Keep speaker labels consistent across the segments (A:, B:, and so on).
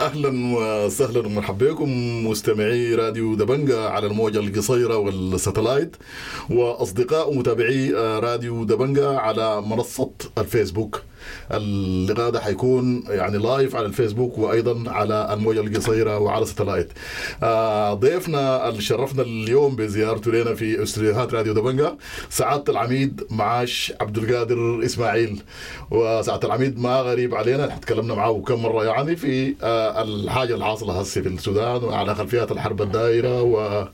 A: أهلا وسهلا ومرحبا بكم مستمعي راديو دبنجا على الموجة القصيرة وال satellite وأصدقاء ومتابعي راديو دبنجا على منصة الفيسبوك. اللقاء ده حيكون يعني live على الفيسبوك وأيضا على الموجه القصيرة وعلى satellite آه ضيفنا اللي شرفنا اليوم بزيارته لنا في استديوهات راديو دبنجا سعادة العميد معاش عبد القادر إسماعيل. وسعادة العميد ما غريب علينا إحنا تكلمنا معه كم مرة يعني في آه الحاجة اللي حاصله هسه في السودان وعلى خلفيات الحرب الدائرة و...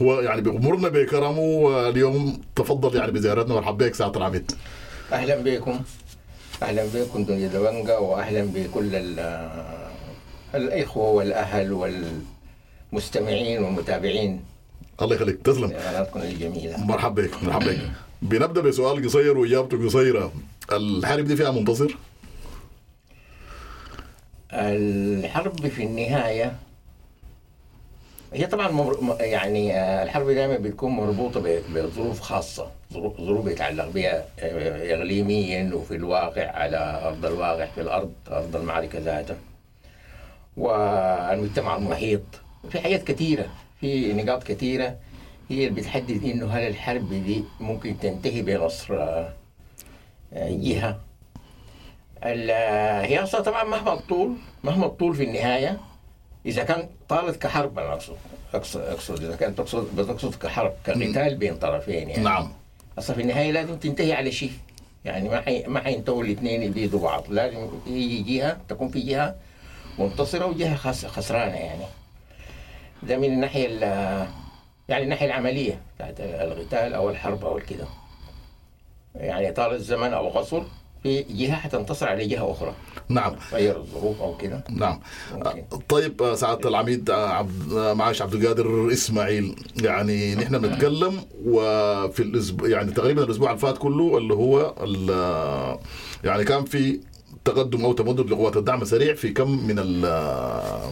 A: ويعني بامرنا بكرمه واليوم تفضل يعني بزيارتنا مرحبا بك سعادة العميد.
B: أهلا بكم. أهلا بكم دنيا دوانجا واهلا بكل ال- الأخوة والأهل والمستمعين والمتابعين.
A: الله يخليك تسلم.
B: لقناتكم الجميلة.
A: مرحبا بك مرحبا بك. بنبدأ بسؤال قصير وإجابته قصيرة. الحرب دي فيها منتصر؟
B: الحرب في النهاية هي طبعا مر... يعني آه، الحرب دائما بتكون مربوطة ب- بظروف خاصة. ظروف يتعلق بها آه، اقليميا وفي الواقع على أرض الواقع في الأرض أرض المعركة ذاتها. والمجتمع المحيط في حاجات كثيره في نقاط كثيره هي اللي بتحدد إنه هل الحرب دي ممكن تنتهي بنصر آه، جهة. هي أصلا طبعا مهما تطول مهما تطول في النهاية إذا كان طالت كحرب أنا اقصد اقصد إذا كانت تقصد بتقصد كحرب كقتال بين طرفين يعني.
A: نعم.
B: أصلا في النهاية لازم تنتهي على شيء. يعني ما حي... ما حينتهوا الاثنين يبيدوا بعض. لازم يجي جهة تكون في جهة منتصرة وجهة خس... خسرانة يعني. ده من الناحية ال... يعني الناحية العملية بتاعت القتال أو الحرب أو الكده يعني طال الزمن أو قصر في جهة حتنتصر على جهة أخرى.
A: نعم.
B: غير الظروف أو كده.
A: نعم.
B: ممكن.
A: طيب آه، سعادة العميد آه، عبد آه، معاش عبد القادر إسماعيل. يعني نحن بنتكلم وفي الأسبوع يعني تقريبا الأسبوع اللي فات كله اللي هو يعني كان في تقدم أو تمدد لقوات الدعم السريع في كم من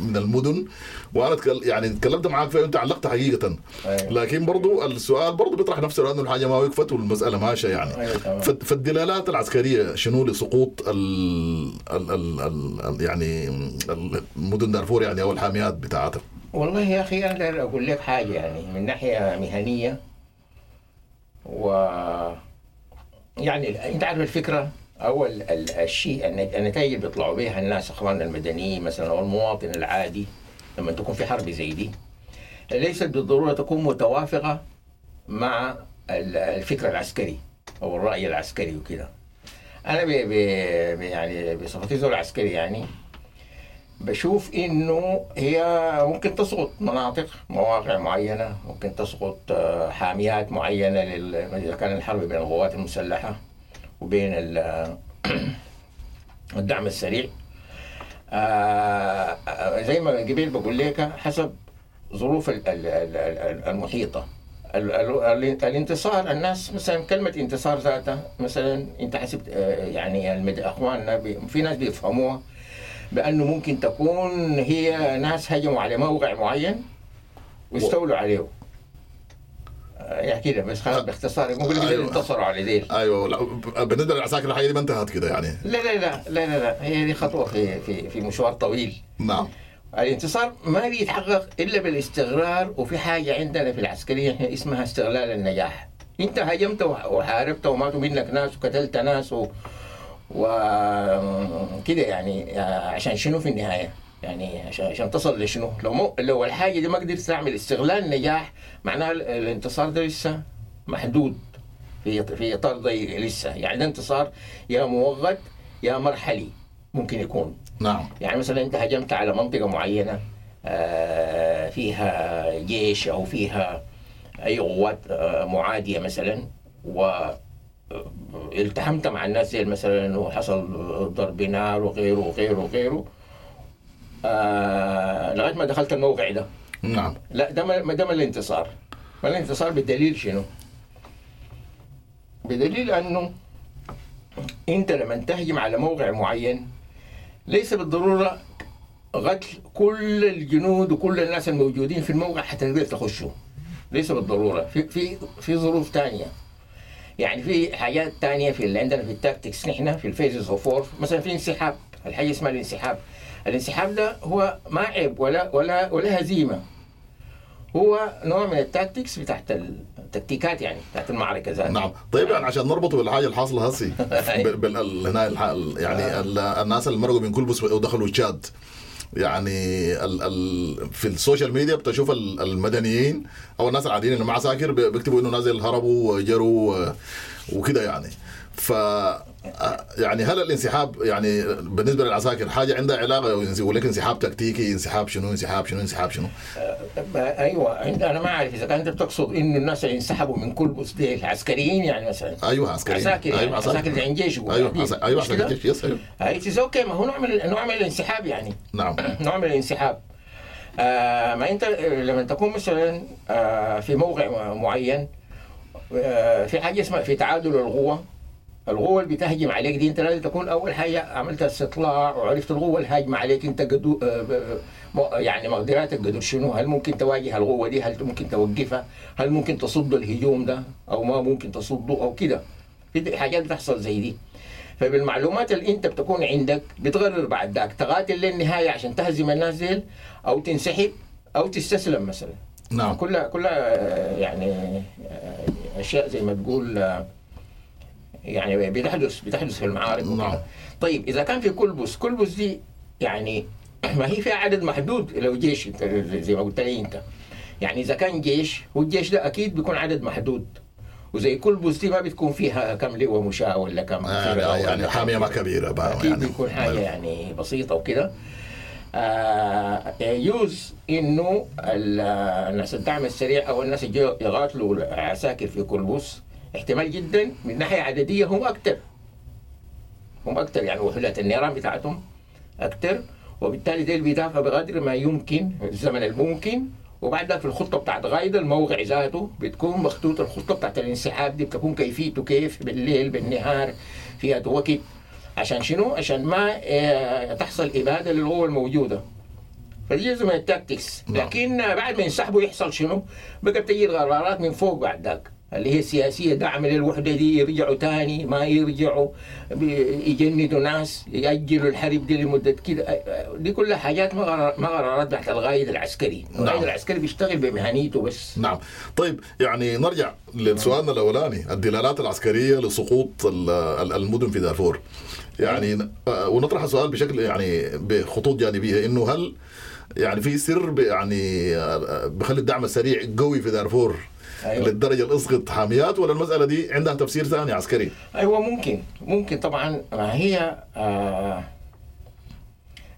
A: من المدن. وأنا يعني تكلمت معاك فيها وأنت علقت حقيقة.
B: أيوة.
A: لكن برضو السؤال برضو بيطرح نفسه لأنه الحاجة ما وقفت والمسألة ماشية يعني.
B: أيوة
A: فالدلالات العسكرية شنو لسقوط ال ال ال ال يعني المدن دارفور يعني أو الحاميات بتاعتها؟
B: والله يا أخي أنا أقول لك حاجة يعني من ناحية مهنية و يعني أنت عارف الفكرة؟ أو ال- ال- الشيء النت- النتائج اللي بيطلعوا بها الناس إخواننا المدنيين مثلا أو المواطن العادي لما تكون في حرب زي دي ليست بالضرورة تكون متوافقة مع ال- الفكر العسكري أو الرأي العسكري وكده أنا ب ب ب- يعني بصفتي زول عسكري يعني بشوف إنه هي ممكن تسقط مناطق مواقع معينة ممكن تسقط آه، حاميات معينة. إذا كان الحرب بين القوات المسلحة وبين ال- الدعم السريع. آه، آه، زي ما قبل بقول لك حسب ظروف ال- ال- ال- ال- المحيطة. ال- ال- ال- الانتصار الناس مثلا كلمة انتصار ذاتها مثلا أنت حسبت آه، يعني المد... أخواننا بي... في ناس بيفهموها بأنه ممكن تكون هي ناس هجموا على موقع معين واستولوا عليه. آه، كده بس خلاص باختصار ممكن
A: أيوة.
B: أيوة. انتصروا على ذيل
A: أيوه لا، بالنسبة للعساكر الحقيقة دي ما انتهت كده يعني
B: لا لا لا لا لا, لا. هي دي خطوة في في في مشوار طويل
A: نعم
B: الانتصار ما بيتحقق إلا بالاستقرار وفي حاجة عندنا في العسكرية إحنا اسمها استغلال النجاح أنت هاجمت وح- وحاربت وماتوا منك ناس وقتلت ناس و... وكده يعني عشان شنو في النهاية يعني عشان عشان تصل لشنو؟ لو مو لو الحاجة دي ما قدرت تعمل استغلال نجاح معناها ال- الانتصار ده لسه محدود في في إطار ضيق لسه. يعني ده انتصار يا مؤقت يا مرحلي ممكن يكون.
A: نعم.
B: يعني مثلا أنت هجمت على منطقة معينة آه، فيها جيش أو فيها أي قوات آه، معادية مثلا و آه، التحمت مع الناس زي مثلا وحصل ضرب نار وغيره وغيره وغيره آه لغاية ما دخلت الموقع ده.
A: نعم.
B: لا ده ما ده الانتصار. ما الانتصار بالدليل شنو؟ بدليل أنه أنت لما تهجم على موقع معين ليس بالضرورة قتل كل الجنود وكل الناس الموجودين في الموقع حتى تقدر تخشوا ليس بالضرورة. في في في ظروف ثانية يعني في حاجات تانية في اللي عندنا في ال tactics. نحن في ال phases of war مثلا في انسحاب. الحاجة اسمها الانسحاب. الانسحاب ده هو ما عيب ولا ولا ولا هزيمة. هو نوع من ال tactics بتاعت التكتيكات يعني بتاعت المعركة ذاتها.
A: نعم. طيب يعني عشان نربطه بالحاجة الحاصلة هسي بال- بال- ال- هنا يعني ال- الناس اللي مرقوا من كلبس ودخلوا تشاد. يعني ال ال في ال social media بتشوف ال- المدنيين أو الناس العاديين اللي مع عساكر بيكتبوا إنه نازل هربوا وجروا وكده يعني. ف يعني هل الانسحاب يعني بالنسبة للعساكر حاجة عندها علاقة؟ لك انسحاب تكتيكي انسحاب شنو انسحاب شنو انسحاب شنو؟
B: أيوه أنا ما أعرف إذا كنت بتقصد إنه الناس اللي انسحبوا من كلبس دي العسكريين يعني مثلا؟
A: أيوه عسكريين.
B: عساكر يعني
A: أيوه
B: عساكر. زي الجيش أيوه أيوه؟
A: عساكر الجيش yes أيوه
B: it's okay ما هو نوع من نوع من الانسحاب يعني.
A: نعم.
B: نوع من الانسحاب. آه ما انت لما تكون مثلا آه في موقع معين آه في حاجة اسمها في تعادل القوة القوة اللي بتهجم عليك. دي انت لازم تكون أول حاجة عملت استطلاع وعرفت القوة الهاجمة عليك انت قدو آه، م- يعني مقدراتك قدر شنو. هل ممكن تواجه القوة دي؟ هل ممكن توقفها؟ هل ممكن تصد الهجوم ده أو ما ممكن تصده أو كده؟ في دي حاجات بتحصل زي دي. فبالمعلومات اللي انت بتكون عندك بتقرر بعد ذاك تقاتل للنهاية عشان تهزم الناس ديل أو تنسحب أو تستسلم مثلا.
A: نعم.
B: كلها كلها آه، يعني آه، أشياء زي ما تقول آه، يعني بتحدث بتحدث في المعارك.
A: نعم.
B: طيب إذا كان في كلبس كلبس دي يعني ما هي فيها عدد محدود لو جيش زي ما قلت لي انت. يعني إذا كان جيش والجيش ده أكيد بيكون عدد محدود. وزي كلبس دي ما بتكون فيها كم لواء مشاة ولا كم
A: يعني,
B: فرقة
A: يعني
B: كم
A: حامية ما كبيرة بقى
B: أكيد
A: يعني.
B: بيكون حاجة يعني بسيطة وكده. آه يجوز إنه ال- الناس الدعم السريع أو الناس يقاتلوا العساكر في كلبوس احتمال جدا من ناحية عددية هم أكثر هم أكثر يعني وحدات النيران بتاعتهم أكثر وبالتالي ديل بيدافعوا بقدر ما يمكن الزمن الممكن. وبعد ذلك في الخطة بتاعت غايد الموقع ذاته بتكون مخطوط الخطة بتاعت الانسحاب دي بتكون كيفيته كيف بالليل بالنهار فيها وقت عشان شنو؟ عشان ما آه، تحصل إبادة للقوة الموجودة. فدي جزء من التاكتكس.
A: نعم.
B: لكن بعد ما ينسحبوا يحصل شنو؟ بقى بتجي القرارات من فوق بعد ذاك. اللي هي سياسية دعم للوحدة دي يرجعوا تاني ما يرجعوا يجندوا ناس يأجلوا الحرب دي لمدة كده. دي كلها حاجات ما قرار- ما قرارات تحت القائد العسكري، القائد
A: نعم.
B: العسكري بيشتغل بمهنيته بس.
A: نعم. طيب يعني نرجع لسؤالنا الأولاني الدلالات العسكرية لسقوط ال- ال- المدن في دارفور. يعني آه، ونطرح السؤال بشكل يعني بخطوط جانبية إنه هل يعني في سر يعني آه، بخلي الدعم السريع قوي في دارفور؟
B: أيوة.
A: للدرجة اسقط حاميات ولا المسألة دي عندها تفسير ثاني عسكري؟
B: أيوه ممكن ممكن طبعا ما هي آه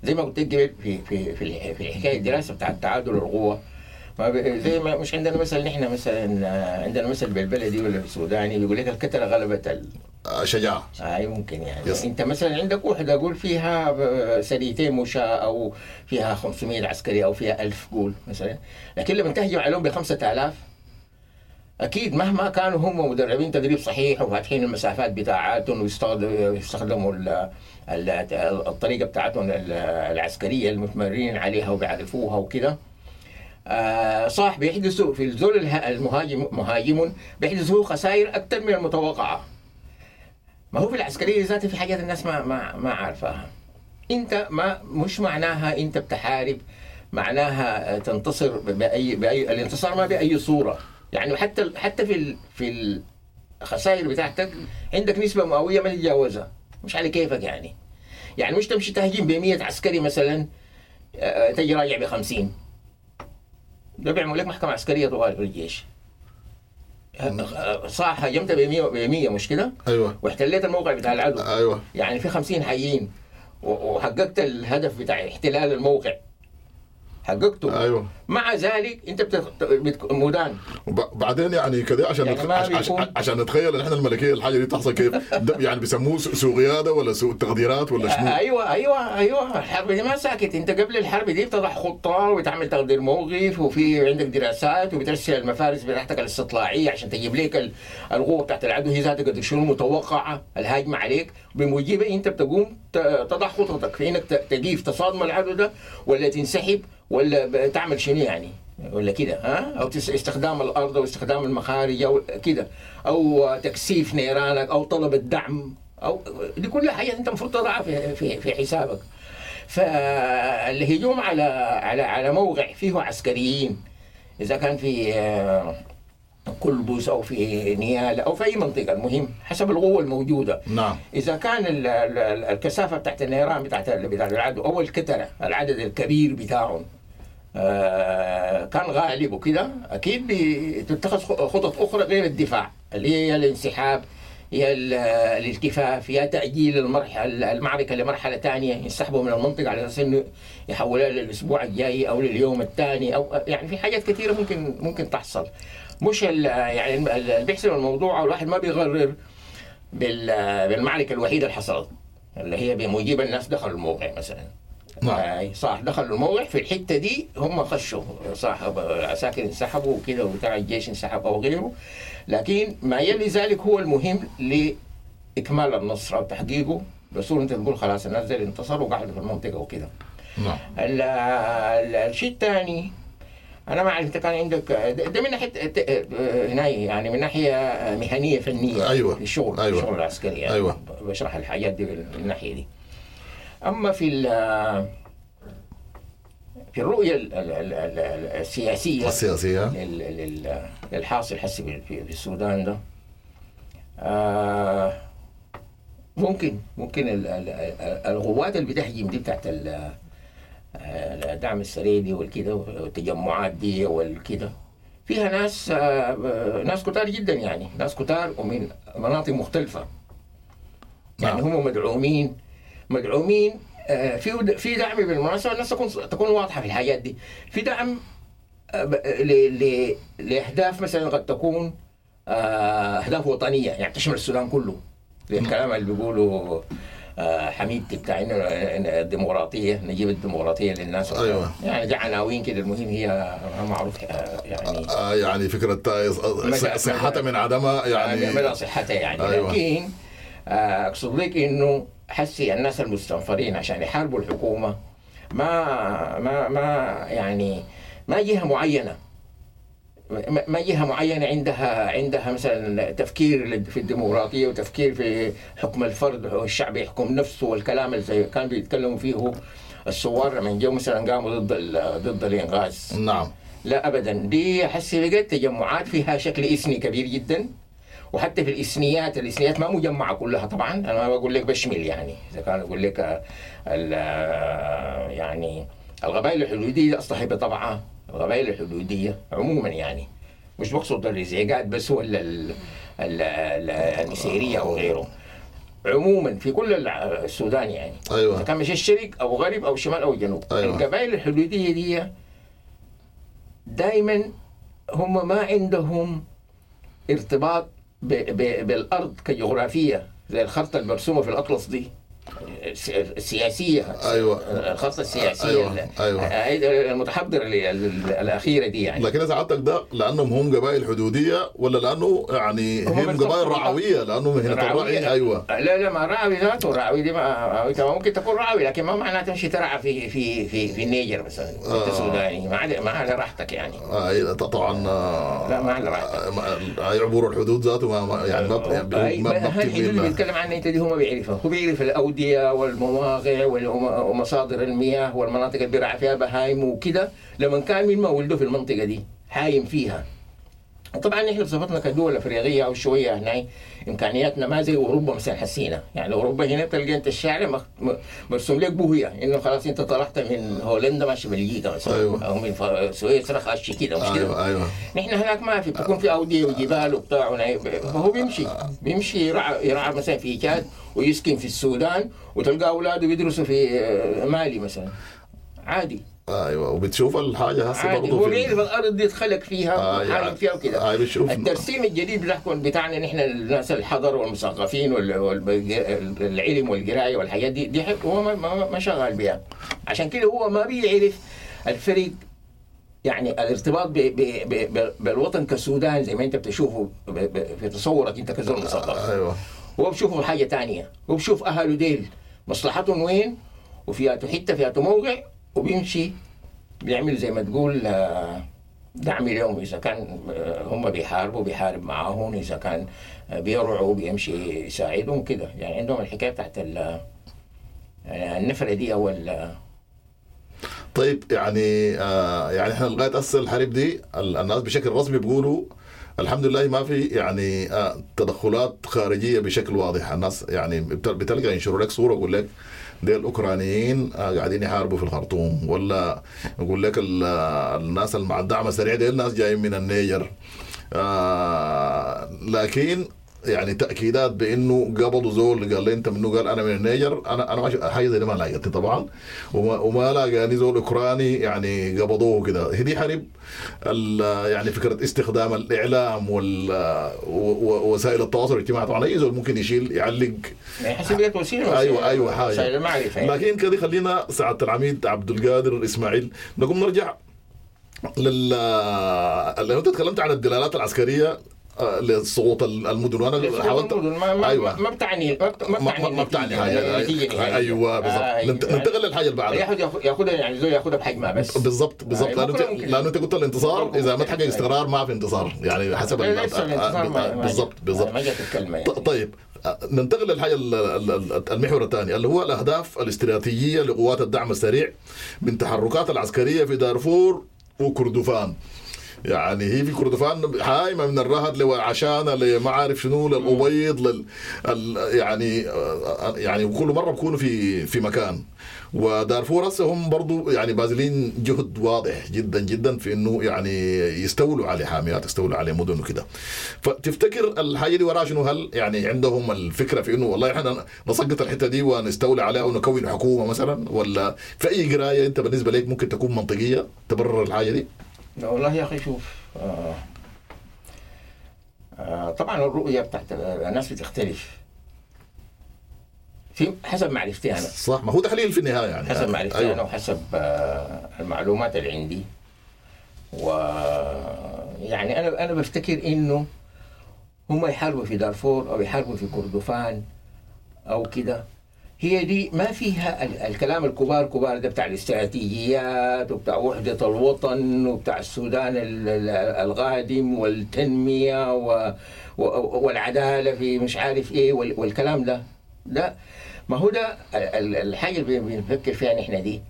B: زي ما قلت لك في في في في الحكاية الدراسة بتاعت تعادل القوة ما زي ما مش عندنا مثلا نحن مثلا آه، عندنا مثل بالبلدي ولا بالسوداني بيقول لك الكتله غلبت ال...
A: آه، شجاعة
B: أي ممكن يعني
A: يس.
B: أنت مثلا عندك وحده قول فيها سريتين مشاة أو فيها 500 عسكري أو فيها 1000 قول مثلا لكن لما تهجم عليهم ب 5000 أكيد مهما كانوا هم مدربين تدريب صحيح وفاتحين المسافات بتاعاتهم ويستخدموا يستخدموا ال- ال- الطريقة بتاعتهم ال- العسكرية المتمرين عليها وبيعرفوها وكده. آه صح بيحدثوا في الزول المهاجم مهاجم بيحدثوا خسائر أكثر من المتوقعة. ما هو في العسكرية ذاتها في حاجات الناس ما ما ما عارفاها. أنت ما مش معناها أنت بتحارب معناها تنتصر باي باي الانتصار ما بأي صورة. يعني حتى حتى في ال... في الخسائر بتاعتك عندك نسبة مئوية ما تتجاوزها مش على كيفك يعني. يعني مش تمشي تهجم ب 100 عسكري مثلا آه، تجي راجع ب 50 ده بيعمل لك محكمة عسكرية طوال في الجيش آه، صح هجمت ب 100 ب 100 مش كده؟
A: أيوه.
B: واحتليت الموقع بتاع العدو.
A: أيوه.
B: يعني في 50 حيين وحققت الهدف بتاع احتلال الموقع. حققته.
A: أيوه.
B: مع ذلك أنت بت... بت... مدان.
A: بعدين يعني كده عشان
B: يعني
A: نتخ...
B: بيكون-
A: عشان, نتخيل ان إحنا الملكية الحاجة دي تحصل كيف. يعني بيسموه سوء قيادة ولا سوء تقديرات ولا شنو؟
B: أيوه أيوه أيوه. الحرب دي ما ساكت. أنت قبل الحرب دي بتضع خطة وبتعمل تقدير موقف وفي عندك دراسات وبترسل المفارس بتاعتك الاستطلاعية عشان تجيب لك ال- القوة بتاعت العدو. هي ذاتها قد شنو متوقعة. الهاجمة عليك. بموجبها أنت بتقوم تضع خططك. في إنك ت- تقيف تصادم العدو ده ولا تنسحب ولا ب- تعمل شنو يعني؟ ولا كده ها؟ أو استخدام الأرض أو استخدام المخارج أو كده أو تكثيف نيرانك أو طلب الدعم أو دي كلها حاجات أنت المفروض تضعها في في في حسابك. فالهجوم على على على موقع فيه عسكريين إذا كان في كلبس أو في نيالا أو في أي منطقة المهم حسب القوة الموجودة.
A: نعم.
B: إذا كان ال- ال- ال- الكثافة بتاعت النيران بتاعت بتاعت العدو أو الكتلة العدد الكبير بتاعهم آه، كان غالب وكده أكيد بتتخذ خطط أخرى غير الدفاع اللي هي الانسحاب هي ال- الالتفاف هي تأجيل المرحله المعركة لمرحلة ثانية ينسحبوا من المنطقة على أساس إنه يحولها للأسبوع الجاي أو لليوم الثاني أو يعني في حاجات كثيره ممكن ممكن تحصل. مش يعني ال- اللي بيحسب الموضوع الواحد ما بيغرر بال- بالمعركة الوحيدة اللي حصلت اللي هي بموجب الناس دخلوا الموقع مثلا.
A: نعم.
B: صح دخلوا الموقع في الحتة دي هم خشوا صح العساكر انسحبوا وكده وبتاع الجيش انسحب أو غيره. لكن ما يلي ذلك هو المهم لإكمال النصر أو تحقيقه. بصورة أنت تقول خلاص الناس دي انتصروا وقعدوا في المنطقة وكده.
A: نعم.
B: ال- ال- الشيء الثاني أنا ما انت كان عندك ده من ناحية هنا يعني من ناحية مهنية فنية
A: أيوة.
B: في الشغل
A: أيوة.
B: الشغل العسكري يعني
A: أيوة.
B: بشرح الحاجات دي من الناحيه دي أما في ال- في الرؤية ال- ال- ال- ال- السياسية
A: السياسية
B: لل- للحاصل حسي في, السودان ده آه ممكن ممكن ال- ال- ال- القوات اللي بتهجم دي بتاعت ال- الدعم السريدي والكده والتجمعات دي والكده. فيها ناس آه، ناس كتار جدا يعني ناس كتار ومن مناطق مختلفة. يعني
A: نعم.
B: هم مدعومين مدعومين آه، في في دعم بالمناسبة. الناس تكون تكون واضحة في الحاجات دي. في دعم آه، ب- ل- ل- لأهداف مثلا قد تكون آه، أهداف وطنية يعني تشمل السودان كله. زي الكلام اللي بيقولوا آه، حميد بتاع انه إن الديمقراطية نجيب الديمقراطية للناس
A: أيوة.
B: يعني دي عناوين كده المهم هي معروف آه، يعني
A: آه يعني فكرة آه،
B: مدى-
A: صحتها من عدمها
B: يعني مدى صحتها يعني
A: أيوة.
B: لكن آه، أقصد لك إنه حسي الناس المستنفرين عشان يحاربوا الحكومة ما ما ما يعني ما جهة معينة ما جهة معينة عندها عندها مثلا تفكير في الديمقراطية وتفكير في حكم الفرد والشعب يحكم نفسه والكلام اللي كان بيتكلموا فيه الثوار لما جو مثلا قاموا ضد ضد الإنغاز.
A: نعم.
B: لا ابدا. دي حسي لقيت تجمعات فيها شكل إثني كبير جدا. وحتى في الاثنيات الإثنيات ما مجمعة كلها طبعا. أنا ما بقول لك بشمل يعني. إذا كان أقول لك يعني القبائل الحدودية أصلا هي بطبعها القبائل الحدودية عموما يعني. مش بقصد الرزيقات بس ولا ال- ال- ال- النسيريه أو غيره. عموما في كل السودان يعني. إذا كان مش الشرق أو غرب أو شمال أو جنوب.
A: أيوة.
B: القبائل الحدودية دي دائما هم ما عندهم ارتباط ب ب بالأرض كجغرافية زي الخرطة المرسومة في الأطلس دي. السياسيه
A: أيوة.
B: الخرطه السياسيه
A: أيوة.
B: ال-
A: أيوة.
B: هاي المتحضره اللي- ال- الاخيره دي يعني
A: لكن إذا عندك ده لأنهم هم قبائل حدودية ولا لأنه يعني
B: هم
A: هم. قبائل رعوية لأنه مهنه الرعي أيوه
B: لا لا ما راعي ذاته راعي دي ما ممكن تكون راعي لكن ما معناته تمشي ترعى في في في في النيجر مثلا انت
A: آه.
B: سوداني ما على ما على راحتك يعني
A: آه طبعا آه،
B: لا، ما على راحتك.
A: آه، عبور الحدود ذاته ما يعني ما ما
B: الحدود اللي. بيتكلم عنها أنت دي هم بيعرفها هو بيعرف الاوديه والمواقع والم- ومصادر المياه والمناطق اللي بيرعى فيها بهايم وكده. لما كان من ما ولده في المنطقة دي حايم فيها. طبعا إحنا بصفتنا كدول أفريقية أو شوية هنا إمكانياتنا ما زي أوروبا مثلا حسينا. يعني أوروبا هنا تلقى أنت الشارع مرسوم لك بوهية إنه خلاص أنت طلعت من هولندا ماشي بلجيكا مثلا
A: أيوة.
B: أو من سويسرا خاشي كده مش كده؟
A: أيوه أيوه.
B: نحن هناك ما في بتكون في أودية وجبال وبتاع فهو بيمشي بيمشي يرعى يرعى مثلا في تشاد ويسكن في السودان وتلقى أولاده بيدرسوا في آه، مالي مثلا. عادي.
A: أيوه وبتشوف الحاجة هسه برضه
B: هو
A: في
B: بيعرف الأرض دي اتخلق فيها
A: آه،
B: وحايم
A: يعني-
B: فيها وكده
A: آه، بتشوف-
B: الترسيم الجديد بتاعكم بتاعنا نحن الناس الحضر والمثقفين والعلم والقراية والحاجات دي دي هو ما, ما, ما شغال بها عشان كده هو ما بيعرف الفرق يعني الارتباط ب ب ب ب بالوطن كسودان زي ما انت بتشوفه في تصورك انت كزول مثقف.
A: أيوه.
B: هو بشوفه حاجة تانية. هو بشوف أهله ديل مصلحتهم وين؟ وفياته حتة فياته موقع وبيمشي بيعمل زي ما تقول آه، دعم لهم. إذا كان آه، هم بيحاربوا بيحارب معاهم. إذا كان آه، بيرعوا بيمشي يساعدهم كده. يعني عندهم الحكاية بتاعت يعني النفرة دي اول
A: طيب يعني آه يعني إحنا لغاية هسه الحرب دي ال- الناس بشكل رسمي بيقولوا الحمد لله ما في يعني آه تدخلات خارجية بشكل واضح. الناس يعني بت- بتلقى ينشروا لك صورة يقول لك دي الاوكرانيين آه قاعدين يحاربوا في الخرطوم ولا يقول لك ال- الناس اللي مع الدعم السريع دي الناس جايين من النيجر. آه لكن يعني تأكيدات بإنه قبضوا زول قال لي أنت منه قال أنا من النيجر. أنا أنا ما حاجة زي ما لاقيتني طبعا. وما, وما لاقاني زول أوكراني يعني قبضوه كده. هي دي حرب يعني فكرة استخدام الإعلام وال ووسائل التواصل الاجتماعي. طبعا أي زول ممكن يشيل يعلق. وسيلة
B: أيوه أيوه حاجة.
A: لكن كده خلينا سعاده العميد عبد القادر إسماعيل. نقوم نرجع لل لو أنت تكلمت عن الدلالات العسكرية. آه، لسقوط المدن. وأنا حاولت
B: ما ما
A: أيوة.
B: ما بتعني ما بت- ما بتعني
A: ما, بتعني
B: حاجة. نهائية.
A: أيوه بالضبط.
B: آه، يعني
A: ننتقل للحاجة اللي بعدها.
B: ياخذ ياخذها يعني زول ياخذها بحجمها بس.
A: بالضبط بالضبط.
B: آه،
A: لأنه أنت قلت الانتصار إذا ما. تحقق استقرار ما في انتصار. يعني حسب
B: ما-
A: بالضبط. بالضبط.
B: ما جات
A: الكلمة
B: يعني.
A: طيب. ننتقل للحاجة ال- ال- ال- المحور الثاني اللي هو الأهداف الاستراتيجية لقوات الدعم السريع من تحركات العسكرية في دارفور وكردفان. يعني هي في كردفان حايمه من الرهد لعشانه لما عارف شنو للأبيض لل يعني يعني كل مرة بكونوا في في مكان. ودارفور هسه هم برضو يعني باذلين جهد واضح جدا جدا في إنه يعني يستولوا على حاميات يستولوا على مدن وكده. فتفتكر الحاجة دي وراها شنو؟ هل يعني عندهم الفكرة في إنه والله إحنا نسقط الحتة دي ونستولي عليها ونكون حكومة مثلا؟ ولا في أي قراية أنت بالنسبة لك ممكن تكون منطقية تبرر الحاجة دي؟
B: لا والله يا أخي شوف آه آه طبعا الرؤية بتاعت الناس بتختلف. في حسب معرفتي أنا.
A: صح ما هو تحليل في النهاية يعني.
B: حسب معرفتي أيوة.
A: أنا
B: وحسب آه المعلومات اللي عندي. و يعني أنا أنا بفتكر إنه هم يحاربوا في دارفور أو يحاربوا في كردفان أو كده. هي دي ما فيها ال- الكلام الكبار كبار ده بتاع الاستراتيجيات وبتاع وحدة الوطن وبتاع السودان ال- ال- القادم والتنمية والعدالة في مش عارف إيه وال- والكلام ده. ده ما هو ده ال- ال- الحاجة اللي بنفكر فيها نحن دي.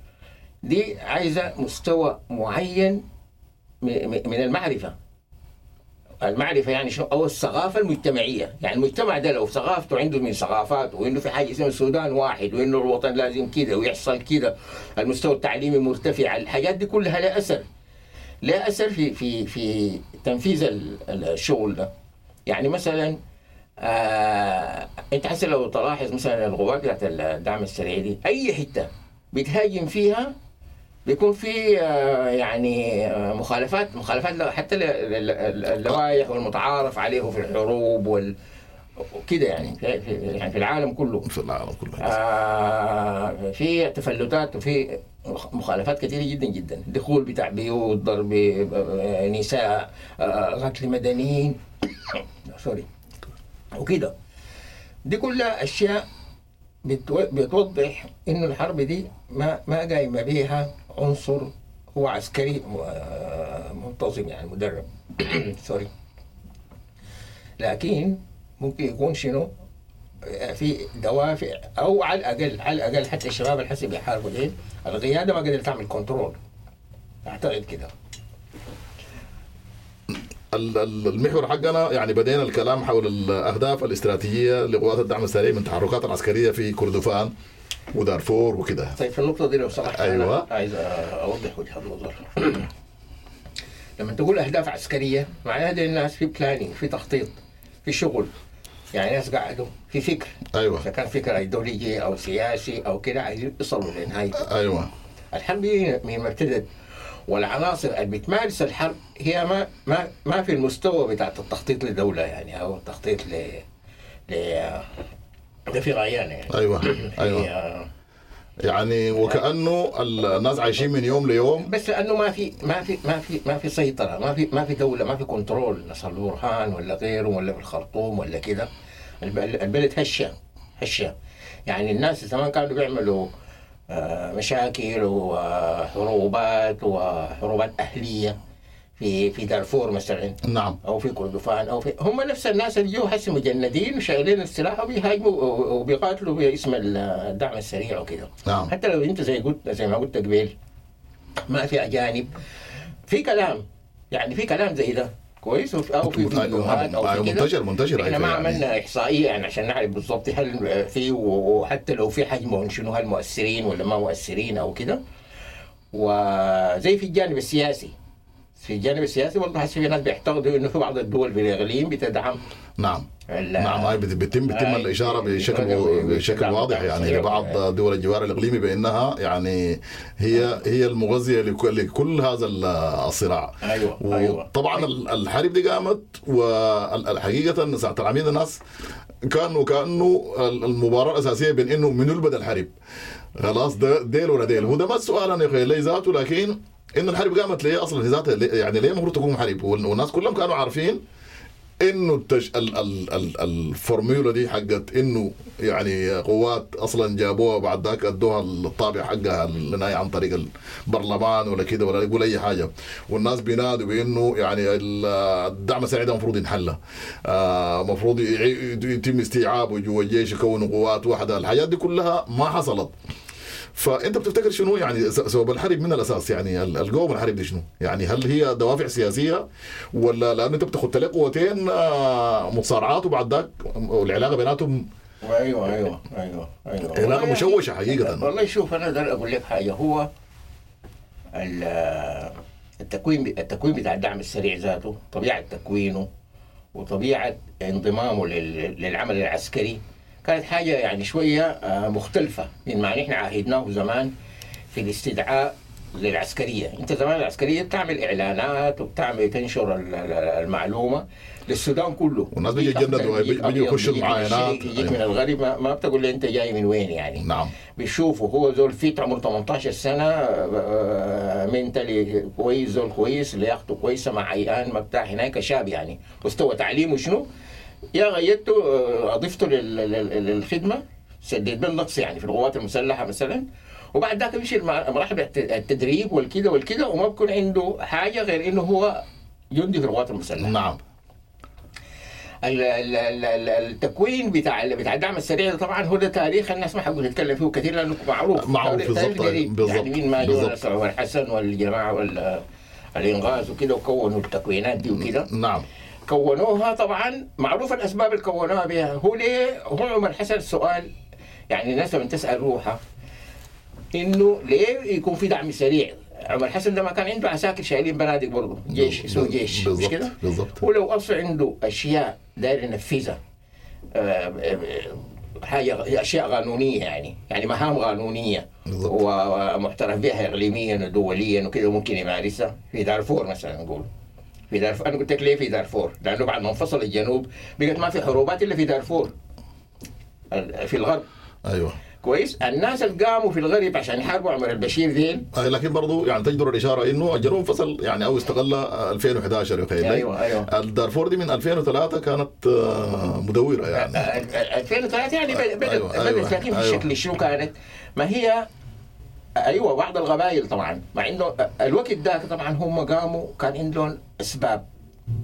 B: دي عايزة مستوى معين من المعرفة. المعرفة يعني شنو أو الثقافة المجتمعية. يعني المجتمع ده لو ثقافته عنده من ثقافات وإنه في حاجة اسمها السودان واحد وإنه الوطن لازم كده ويحصل كده المستوى التعليمي مرتفع الحاجات دي كلها لها أثر. لها أثر في في في تنفيذ ال- ال- الشغل ده. يعني مثلا آه أنت حسن لو تلاحظ مثلا القوات بتاعت الدعم السريع دي أي حتة بتهاجم فيها بيكون في آه، يعني آه، مخالفات مخالفات حتى اللوائح والمتعارف عليه في الحروب وال وكده يعني يعني في العالم كله.
A: في العالم كله.
B: آه في تفلتات وفي مخ- مخالفات كثيرة جدا جدا. دخول بتاع بيوت ضرب آه، نساء آه، قتل مدنيين sorry وكده. دي كلها أشياء بتو- بتوضح إنه الحرب دي ما ما قايمة بيها عنصر هو عسكري آه، منتظم يعني مدرب. sorry لكن ممكن يكون شنو؟ في دوافع أو على الأقل على الأقل حتى الشباب اللي هسي يحاربوا ديل القيادة ما قدرت تعمل control أعتقد كده.
A: ال- ال- المحور حقنا يعني بدينا الكلام حول الأهداف الاستراتيجية لقوات الدعم السريع من تحركات العسكرية في كردفان. ودارفور وكده.
B: طيب في النقطة دي لو سمحت
A: أيوة.
B: أنا عايز أوضح وجهة نظر لما تقول أهداف عسكرية معناها الناس في planning في تخطيط في شغل. يعني ناس قاعدوا في فكر.
A: أيوه.
B: إذا كان فكر ايديولوجي أو سياسي أو كده عايزين يصلوا لنهايته.
A: أيوه.
B: الحرب دي ما ابتدت والعناصر اللي بتمارس الحرب هي ما ما ما في المستوى بتاع التخطيط لدولة يعني أو التخطيط ل ل ده في غايان يعني.
A: أيوه أيوه.
B: هي-
A: يعني وكأنه الناس عايشين من يوم ليوم.
B: بس لأنه ما في ما في ما في ما في سيطرة ما في ما في دولة ما في كنترول نصر البرهان ولا غيره ولا في الخرطوم ولا كده. الب- البلد هشة هشة. يعني الناس زمان كانوا بيعملوا آه، مشاكل وحروبات وحروبات أهلية. في في دارفور مثلا.
A: نعم.
B: أو في كردفان أو في هم نفس الناس اللي جو هسه مجندين وشايلين السلاح وبيهاجموا وبيقاتلوا باسم الدعم السريع وكده.
A: نعم.
B: حتى لو أنت زي قلت زي ما قلت قبل ما في أجانب. في كلام. يعني في كلام زي ده. كويس؟ أو في فيديوهات
A: أو
B: في
A: منتشر منتشر إحنا
B: ما
A: يعني.
B: عملنا إحصائية يعني عشان نعرف بالضبط هل في وحتى لو في حجمهم شنو هل مؤثرين ولا ما مؤثرين أو كده. وزي في الجانب السياسي. في الجانب السياسي برضه حسي في ناس بيعتقدوا إنه في بعض الدول في الإقليم بتدعم.
A: نعم. نعم هاي بت- بتتم بتتم
B: هاي-
A: الإشارة بشكل بشكل واضح. يعني
B: هاي-
A: لبعض دول الجوار الإقليمي بأنها يعني هي هي المغذية لك- لكل هذا الصراع.
B: أيوه
A: وطبعا ال- الحرب دي قامت والحقيقة سعادة العميد الناس كانوا كانه المباراة الأساسية بين انه منو اللي بدا الحرب خلاص ده ديل ولا ديل. هو ده ما السؤال أنا يا أخي ذاته لكن إنه الحرب قامت ليه أصلا؟ ذاتها يعني ليه المفروض تكون حرب؟ والناس كلهم كانوا عارفين إنه التج... ال... ال... ال... الفورمولا دي حقت إنه يعني قوات أصلا جابوها بعد ذاك أدوها الطابع حقها لنا عن طريق البرلمان ولا كده ولا يقول أي حاجة. والناس بينادوا بإنه يعني ال- الدعم السريع ده المفروض ينحل المفروض يتم استيعابه جوا الجيش يكونوا قوات واحدة. الحاجات دي كلها ما حصلت. فأنت بتفتكر شنو؟ يعني سبب الحرب من الأساس؟ يعني ال- القوه من الحرب دي شنو؟ يعني هل هي دوافع سياسية ولا لأن أنت بتاخد لك قوتين آه، متصارعات وبعد ذاك والعلاقه بيناتهم؟
B: أيوه أيوه أيوه أيوه.
A: علاقه مشوشة حقيقة.
B: والله شوف أنا أقدر أقول لك حاجة. هو ال- التكوين التكوين بتاع الدعم السريع ذاته طبيعة تكوينه وطبيعة انضمامه لل- للعمل العسكري كانت حاجة يعني شوية آه، مختلفة من ما نحن عاهدناه زمان في الاستدعاء للعسكرية، أنت زمان العسكرية بتعمل إعلانات وبتعمل تنشر ال- ال- المعلومة للسودان كله.
A: والناس بيجي يتجندوا، بيجي- يخشوا المعاينات.
B: يجيك من
A: أيوة.
B: الغرب ما, بتقول لي أنت جاي من وين يعني.
A: نعم.
B: بيشوفوا هو زول فيت عمره 18 سنة آه، منتلي كويس زول كويس لياقته كويسة مع عيان ما بتاع هناك شاب يعني. مستوى تعليمه شنو؟ يا غيرته آه، اضفته لل- لل- للخدمة سديت بالنقص يعني في القوات المسلحة مثلا. وبعد ذاك بيمشي مراحل الت- التدريب والكده والكده وما بكون عنده حاجة غير إنه هو جندي في القوات المسلحة.
A: نعم.
B: ال- ال- ال- ال- التكوين بتاع بتاع الدعم السريع ده طبعا هو ده تاريخ الناس ما حقول نتكلم فيه كثير لأنه معروف.
A: معروف
B: قريب.
A: بالضبط،
B: يعني مين ما والحسن والجماعة وال الإنغاز وكده وكونوا التكوينات دي وكده.
A: نعم.
B: كونوها طبعا معروف الأسباب اللي كونوها بها هو ليه؟ هو عمر حسن السؤال يعني الناس لما تسأل روحها إنه ليه يكون في دعم سريع؟ عمر حسن ده ما كان عنده عساكر شايلين بنادق برضه جيش اسمه جيش مش كده؟
A: بالضبط
B: ولو أصلا عنده أشياء داير ينفذها آه، آه، حاجة أشياء قانونية يعني يعني مهام قانونية
A: بالضبط.
B: ومعترف بها اقليميا ودوليا وكذا ممكن يمارسها في دارفور مثلا نقول. في دارفور. أنا قلت لك ليه في دارفور؟ لأنه بعد ما انفصل الجنوب بقت ما في حروبات إلا في دارفور. في الغرب.
A: أيوه.
B: كويس؟ الناس اللي قاموا في الغرب عشان يحاربوا عمر البشير ديل
A: آه، لكن برضو يعني تجدر الإشارة إنه الجنوب انفصل يعني أو استغل آه، 2011 يا أخي.
B: أيوه أيوه.
A: الدارفور دي من 2003 كانت آه، مدوره يعني.
B: 2003 يعني بدأت
A: أيوة،
B: بدأت
A: أيوة،
B: لكن
A: أيوة.
B: شنو كانت؟ ما هي أيوه بعض القبائل طبعا. ما عنده الوقت ذاك طبعا هم قاموا كان عندهم أسباب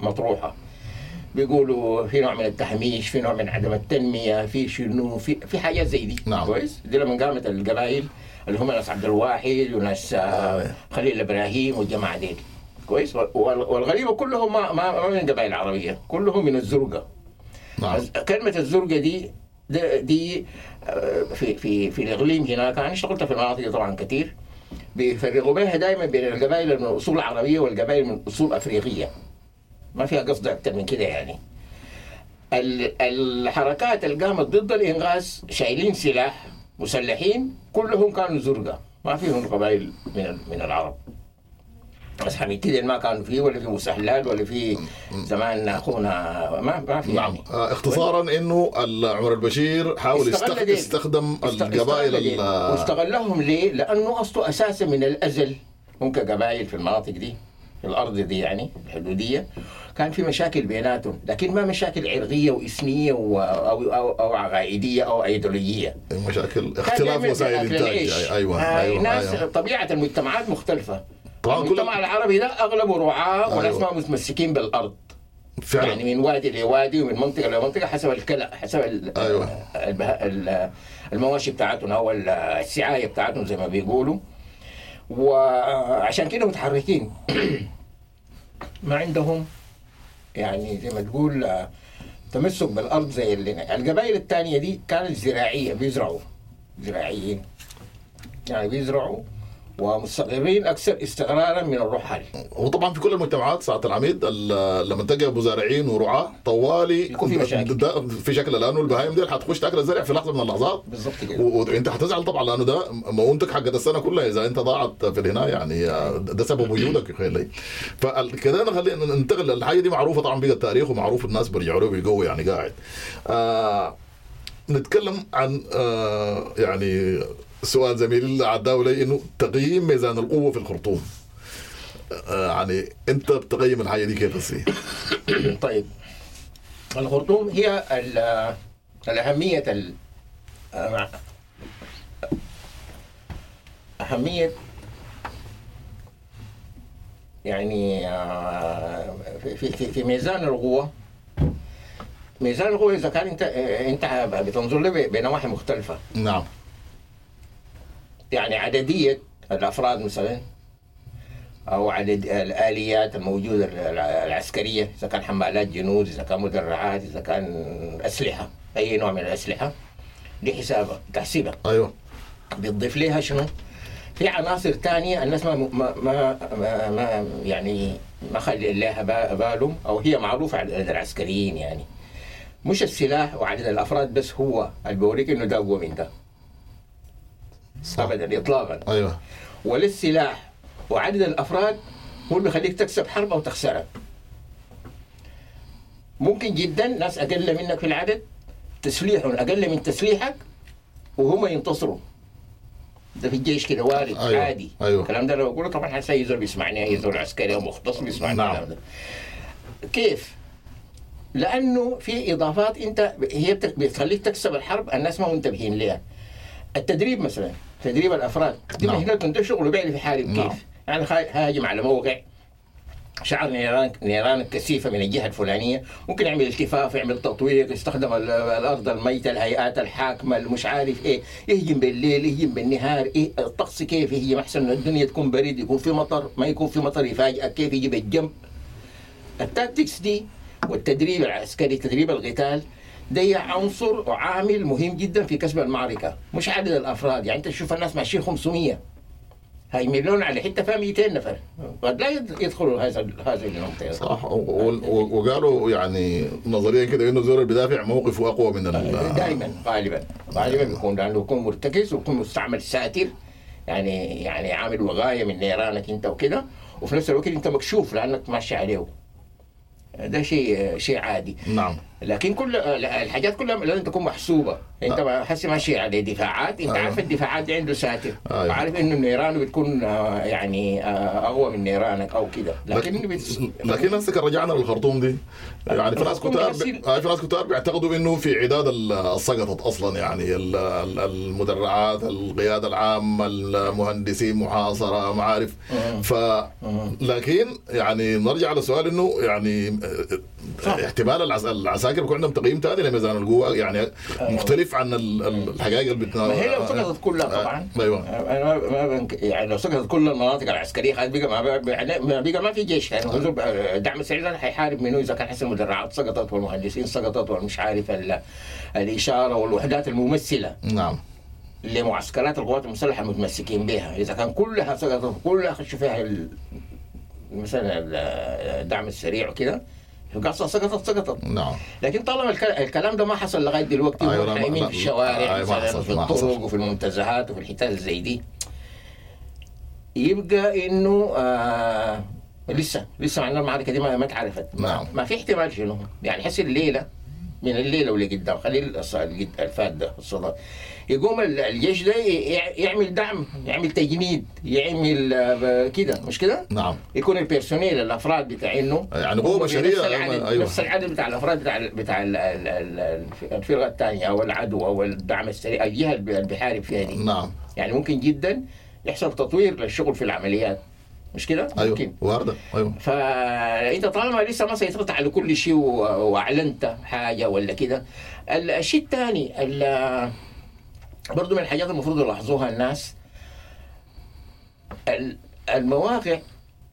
B: مطروحة. بيقولوا في نوع من التهميش في نوع من عدم التنمية في شنو في في حاجات زي دي.
A: نعم.
B: كويس؟ دي لما قامت القبائل اللي هم ناس عبد الواحد وناس آه، خليل إبراهيم والجماعة دي كويس؟ وال- والغريبه كلهم ما ما من قبائل عربيه كلهم من الزرقاء.
A: نعم.
B: كلمة الزرقة دي دي, آه، في في في الإقليم هناك أنا اشتغلت في المناطق طبعا كثير بيفرقوا بينها دائما بين القبائل من أصول عربية والقبائل من أصول أفريقية. ما فيها قصد أكثر من كده يعني. ال- الحركات اللي قامت ضد الإنغاز شايلين سلاح مسلحين كلهم كانوا زرقاء. ما فيهم قبائل من من العرب. بس حميد كده ما كانوا فيه ولا في مسهلال ولا في زمان أخونا ما ما في.
A: نعم.
B: يعني.
A: اختصارا إنه عمر البشير حاول
B: استغل
A: يستخ-
B: ديل.
A: يستخدم
B: است-
A: القبائل
B: واستغلهم ليه؟ لأنه اصله أساسا من الأزل. هم كقبائل في المناطق دي في الأرض دي يعني الحدودية. كان في مشاكل بيناتهم لكن ما مشاكل عرقيه وإسمية و- أو أو أو عقائدية أو أيديولوجية.
A: مشاكل اختلاف وسائل الانتاج.
B: أيوه
A: أيوه
B: ناس
A: أيوه.
B: طبيعة المجتمعات
A: مختلفة.
B: المجتمع العربي ده اغلبه رعاة وناس
A: أيوة.
B: ما متمسكين بالأرض.
A: فعلا.
B: يعني من وادي لوادي ومن منطقة لمنطقة حسب الكلا حسب ال-
A: أيوة.
B: ال- المواشي بتاعتهم أو ال- السعاية بتاعتهم زي ما بيقولوا. وعشان كده متحركين. ما عندهم يعني زي ما تقول تمسك بالأرض زي اللي القبائل الثانية دي كانت زراعية بيزرعوا. زراعيين. يعني بيزرعوا. ومستقرين أكثر استقرارا من الرحل
A: وطبعا في كل المجتمعات ساعة العميد ال- لما تلقى مزارعين ورعاة طوالي
B: يكون في مشاكل.
A: في شكل لأنه البهايم دي حتخش تأكل الزرع في لحظة من اللحظات.
B: بالضبط كده.
A: وأنت حتزعل طبعا لأنه ده مؤونتك حقت السنة كلها. إذا أنت ضاعت في النهايه يعني ده سبب وجودك يا خيلي فكذا خلينا ننتقل الحاجة دي معروفة طبعا بقى التاريخ ومعروف الناس بيرجعوا له بيقوي يعني قاعد. آه نتكلم عن آه يعني سؤال زميلي عداوي لي إنه تقييم ميزان القوة في الخرطوم. آه يعني أنت بتقيم الحاجة دي كيف هسي؟
B: طيب. الخرطوم هي ال- الأهمية ال- أهمية يعني آه، في, في, في- في ميزان القوة. ميزان القوة إذا كان أنت أنت بتنظر له بنواحي مختلفة.
A: نعم.
B: يعني عددية الأفراد مثلا أو عدد الآليات الموجودة العسكرية إذا كان حمالات جنود إذا كان مدرعات إذا كان أسلحة أي نوع من الأسلحة دي حسابها تحسيبها
A: أيوه.
B: بتضيف لها شنو؟ في عناصر تانية الناس ما ما ما, ما, يعني ما خلي لها با- بالهم أو هي معروفة عند العسكريين يعني. مش السلاح وعدد الأفراد بس هو اللي بيوريك إنه ده أقوى من ده.
A: صح.
B: أبدا إطلاقا.
A: أيوه.
B: ولا السلاح وعدد الأفراد هو اللي بيخليك تكسب حرب أو تخسرها. ممكن جدا ناس أقل منك في العدد تسليحهم أقل من تسليحك وهم ينتصروا. ده في الجيش كده وارد
A: أيوة،
B: عادي.
A: أيوة.
B: الكلام ده لو بقوله طبعا حتى يزول بيسمعني اي زول عسكري أو مختص بيسمعني.
A: نعم.
B: الكلام ده. كيف؟ لأنه في إضافات أنت هي بت- بتخليك تكسب الحرب الناس ما منتبهين لها التدريب مثلا. تدريب الأفراد. دي
A: نعم.
B: مهنتهم ده شغله بيعرف يحارب
A: نعم.
B: كيف يعني خا- هاجم على موقع شعر نيران نيران الكثيفة من الجهة الفلانية ممكن يعمل التفاف يعمل تطوير يستخدم ال- الأرض الميتة الهيئات الحاكمة المش عارف إيه. يهجم بالليل يهجم بالنهار إيه الطقس كيف يهجم؟ أحسن الدنيا تكون بريد يكون في مطر ما يكون في مطر يفاجئك كيف يجي بالجنب ال tactics دي والتدريب العسكري تدريب القتال ده عنصر وعامل مهم جدا في كسب المعركة مش عدد الأفراد. يعني أنت تشوف الناس ماشيين 500 هاي مليون على حتة فيها 200 نفر. قد لا يد- يدخلوا هذا هذه المنطقة
A: صح. وقالوا يعني نظريا كده إنه زول اللي بيدافع موقفه أقوى من ال
B: دائما غالبا. غالبا بيكون لأنه يكون مرتكز ويكون مستعمل ساتر. يعني يعني عامل وقايه من نيرانك أنت وكده. وفي نفس الوقت أنت مكشوف لأنك ماشي عليه. ده شيء شيء عادي.
A: نعم.
B: لكن كل الحاجات كلها لازم تكون محسوبة. انت حسي ماشي على دفاعات انت
A: أيوة.
B: عارف الدفاعات دي عنده ساتر.
A: أيوة.
B: وعارف انه نيرانه بتكون آه، يعني آه، أقوى من نيرانك أو كده. لكن
A: لكن
B: بت...
A: لكن هسه رجعنا للخرطوم دي. يعني في ناس كتار آه، في ناس كتار بيعتقدوا انه في عداد السقطت أصلا. يعني ال- ال- المدرعات القيادة العامة المهندسين محاصرة ما عارف. ف لكن يعني نرجع لسؤال إنه يعني آه،. احتمال العس- العساكر بيكون عندهم تقييم ثاني لميزان القوه يعني مختلف عن ال- الحقائق اللي بت...
B: ما هي لو سقطت كلها طبعا.
A: أيوه.
B: أنا ما بنك... يعني لو سقطت كل المناطق العسكرية خلاص بقى ما بقى, ما في جيش. يعني هو دعم السريع ده حيحارب منه إذا كان حسن المدرعات. سقطت والمهندسين سقطت والمش عارف ال... الإشارة والوحدات الممثلة
A: نعم.
B: لمعسكرات القوات المسلحة المتمسكين بها. إذا كان كلها سقطت كلها خشوا فيها ال... مثلا الدعم السريع وكده القصة سقطت سقطت.
A: نعم.
B: لكن طالما الك- الكلام ده ما حصل لغاية دلوقتي
A: أيوة،
B: نايمين في الشوارع
A: أيوة،
B: في الطرق. وفي المنتزهات وفي الحتات زي دي يبقى إنه آه لسه لسه معناه المعركة دي ما ما اتعرفت.
A: نعم.
B: ما في احتمال شنو؟ يعني حس الليلة من الليلة واللي قدام خلي الفات ده الصدى. يقوم ال- الجيش ده يعمل دعم يعمل تجنيد يعمل آه، كده مش كده؟
A: نعم.
B: يكون البيرسونيل الأفراد بتاعينه
A: يعني
B: نفس العدد
A: أيوة.
B: نفس العدد بتاع الأفراد بتاع ال بتاع ال ال ال الفرقة الثانية أو العدو أو الدعم السريع الجهه اللي بيحارب فيها دي
A: نعم.
B: يعني ممكن جدا يحصل تطوير للشغل في العمليات. مش كده؟
A: أيوه.
B: ممكن.
A: وارده. أيوه.
B: فانت طالما لسه ما سيطرت على كل شيء وأعلنت حاجة ولا كده ال- الشيء الثاني ال- برضو من الحاجات المفروض يلاحظوها الناس. ال- المواقع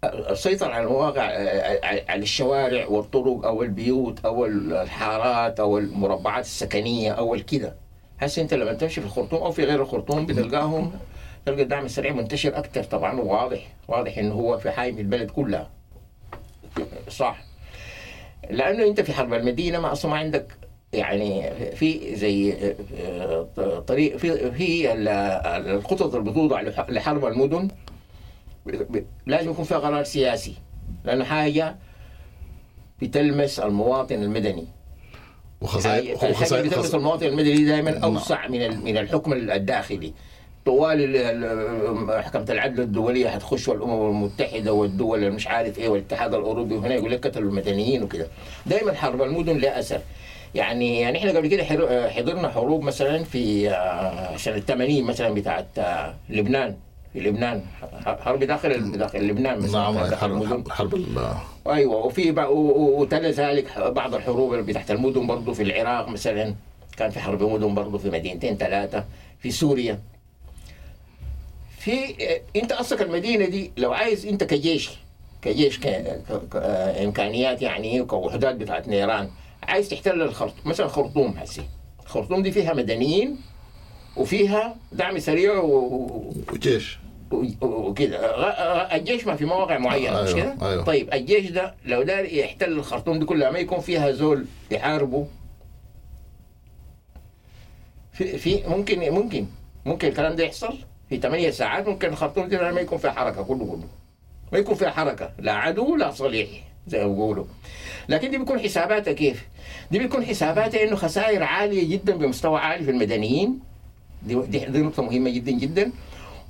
B: السيطرة على المواقع على الشوارع والطرق أو البيوت أو الحارات أو المربعات السكنية أو الكده هسه أنت لما تمشي في الخرطوم أو في غير الخرطوم بتلقاهم تلقى الدعم السريع منتشر أكثر طبعا وواضح واضح إنه هو في حاجم البلد كلها. صح. لأنه أنت في حرب المدينة ما أصلا ما عندك يعني في زي آه، طريق في في ال- الخطط اللي بتوضع لح- لحرب المدن. لازم يكون فيها قرار سياسي لأنه حاجة بتلمس المواطن المدني.
A: وخسائر
B: اللي بتلمس المواطن المدني دائما
A: نعم.
B: أوسع من من الحكم الداخلي. طوال ال- ال- محكمة العدل الدولية حتخش والأمم المتحدة والدول مش عارف إيه والاتحاد الأوروبي وهنا يقول لك قتلوا المدنيين وكده. دائما حرب المدن لها أثر. يعني يعني إحنا قبل كده حر- حضرنا حروب مثلا في آه، سنة 80 مثلا بتاعت آه، لبنان. في لبنان. حرب داخل داخل لبنان مثلا.
A: نعم حرب حرب ال-
B: أيوه وفي وتلا ذلك بعض الحروب اللي تحت المدن برضه في العراق مثلا. كان في حرب مدن برضه في مدينتين ثلاثة في سوريا. في أنت اصلك المدينة دي لو عايز أنت كجيش كجيش ك... ك... ك... إمكانيات يعني وكوحدات بتاعت نيران عايز تحتل الخرطوم مثلا خرطوم هسي. الخرطوم دي فيها مدنيين وفيها دعم سريع و...
A: وجيش.
B: وكده. الجيش ما في مواقع معينة مش
A: أيوة،
B: كده؟
A: أيوة.
B: طيب الجيش ده لو دار يحتل الخرطوم دي كلها ما يكون فيها زول يحاربوا في في ممكن ممكن ممكن الكلام ده يحصل؟ في 8 ساعات ممكن الخرطوم دي ما يكون فيها حركة كله كله. ما يكون فيها حركة لا عدو لا صليح. زي ما بيقولوا. لكن دي بيكون حساباتها كيف؟ دي بيكون حساباتها إنه خسائر عالية جدا بمستوى عالي في المدنيين. دي دي, دي نقطة مهمة جدا جدا.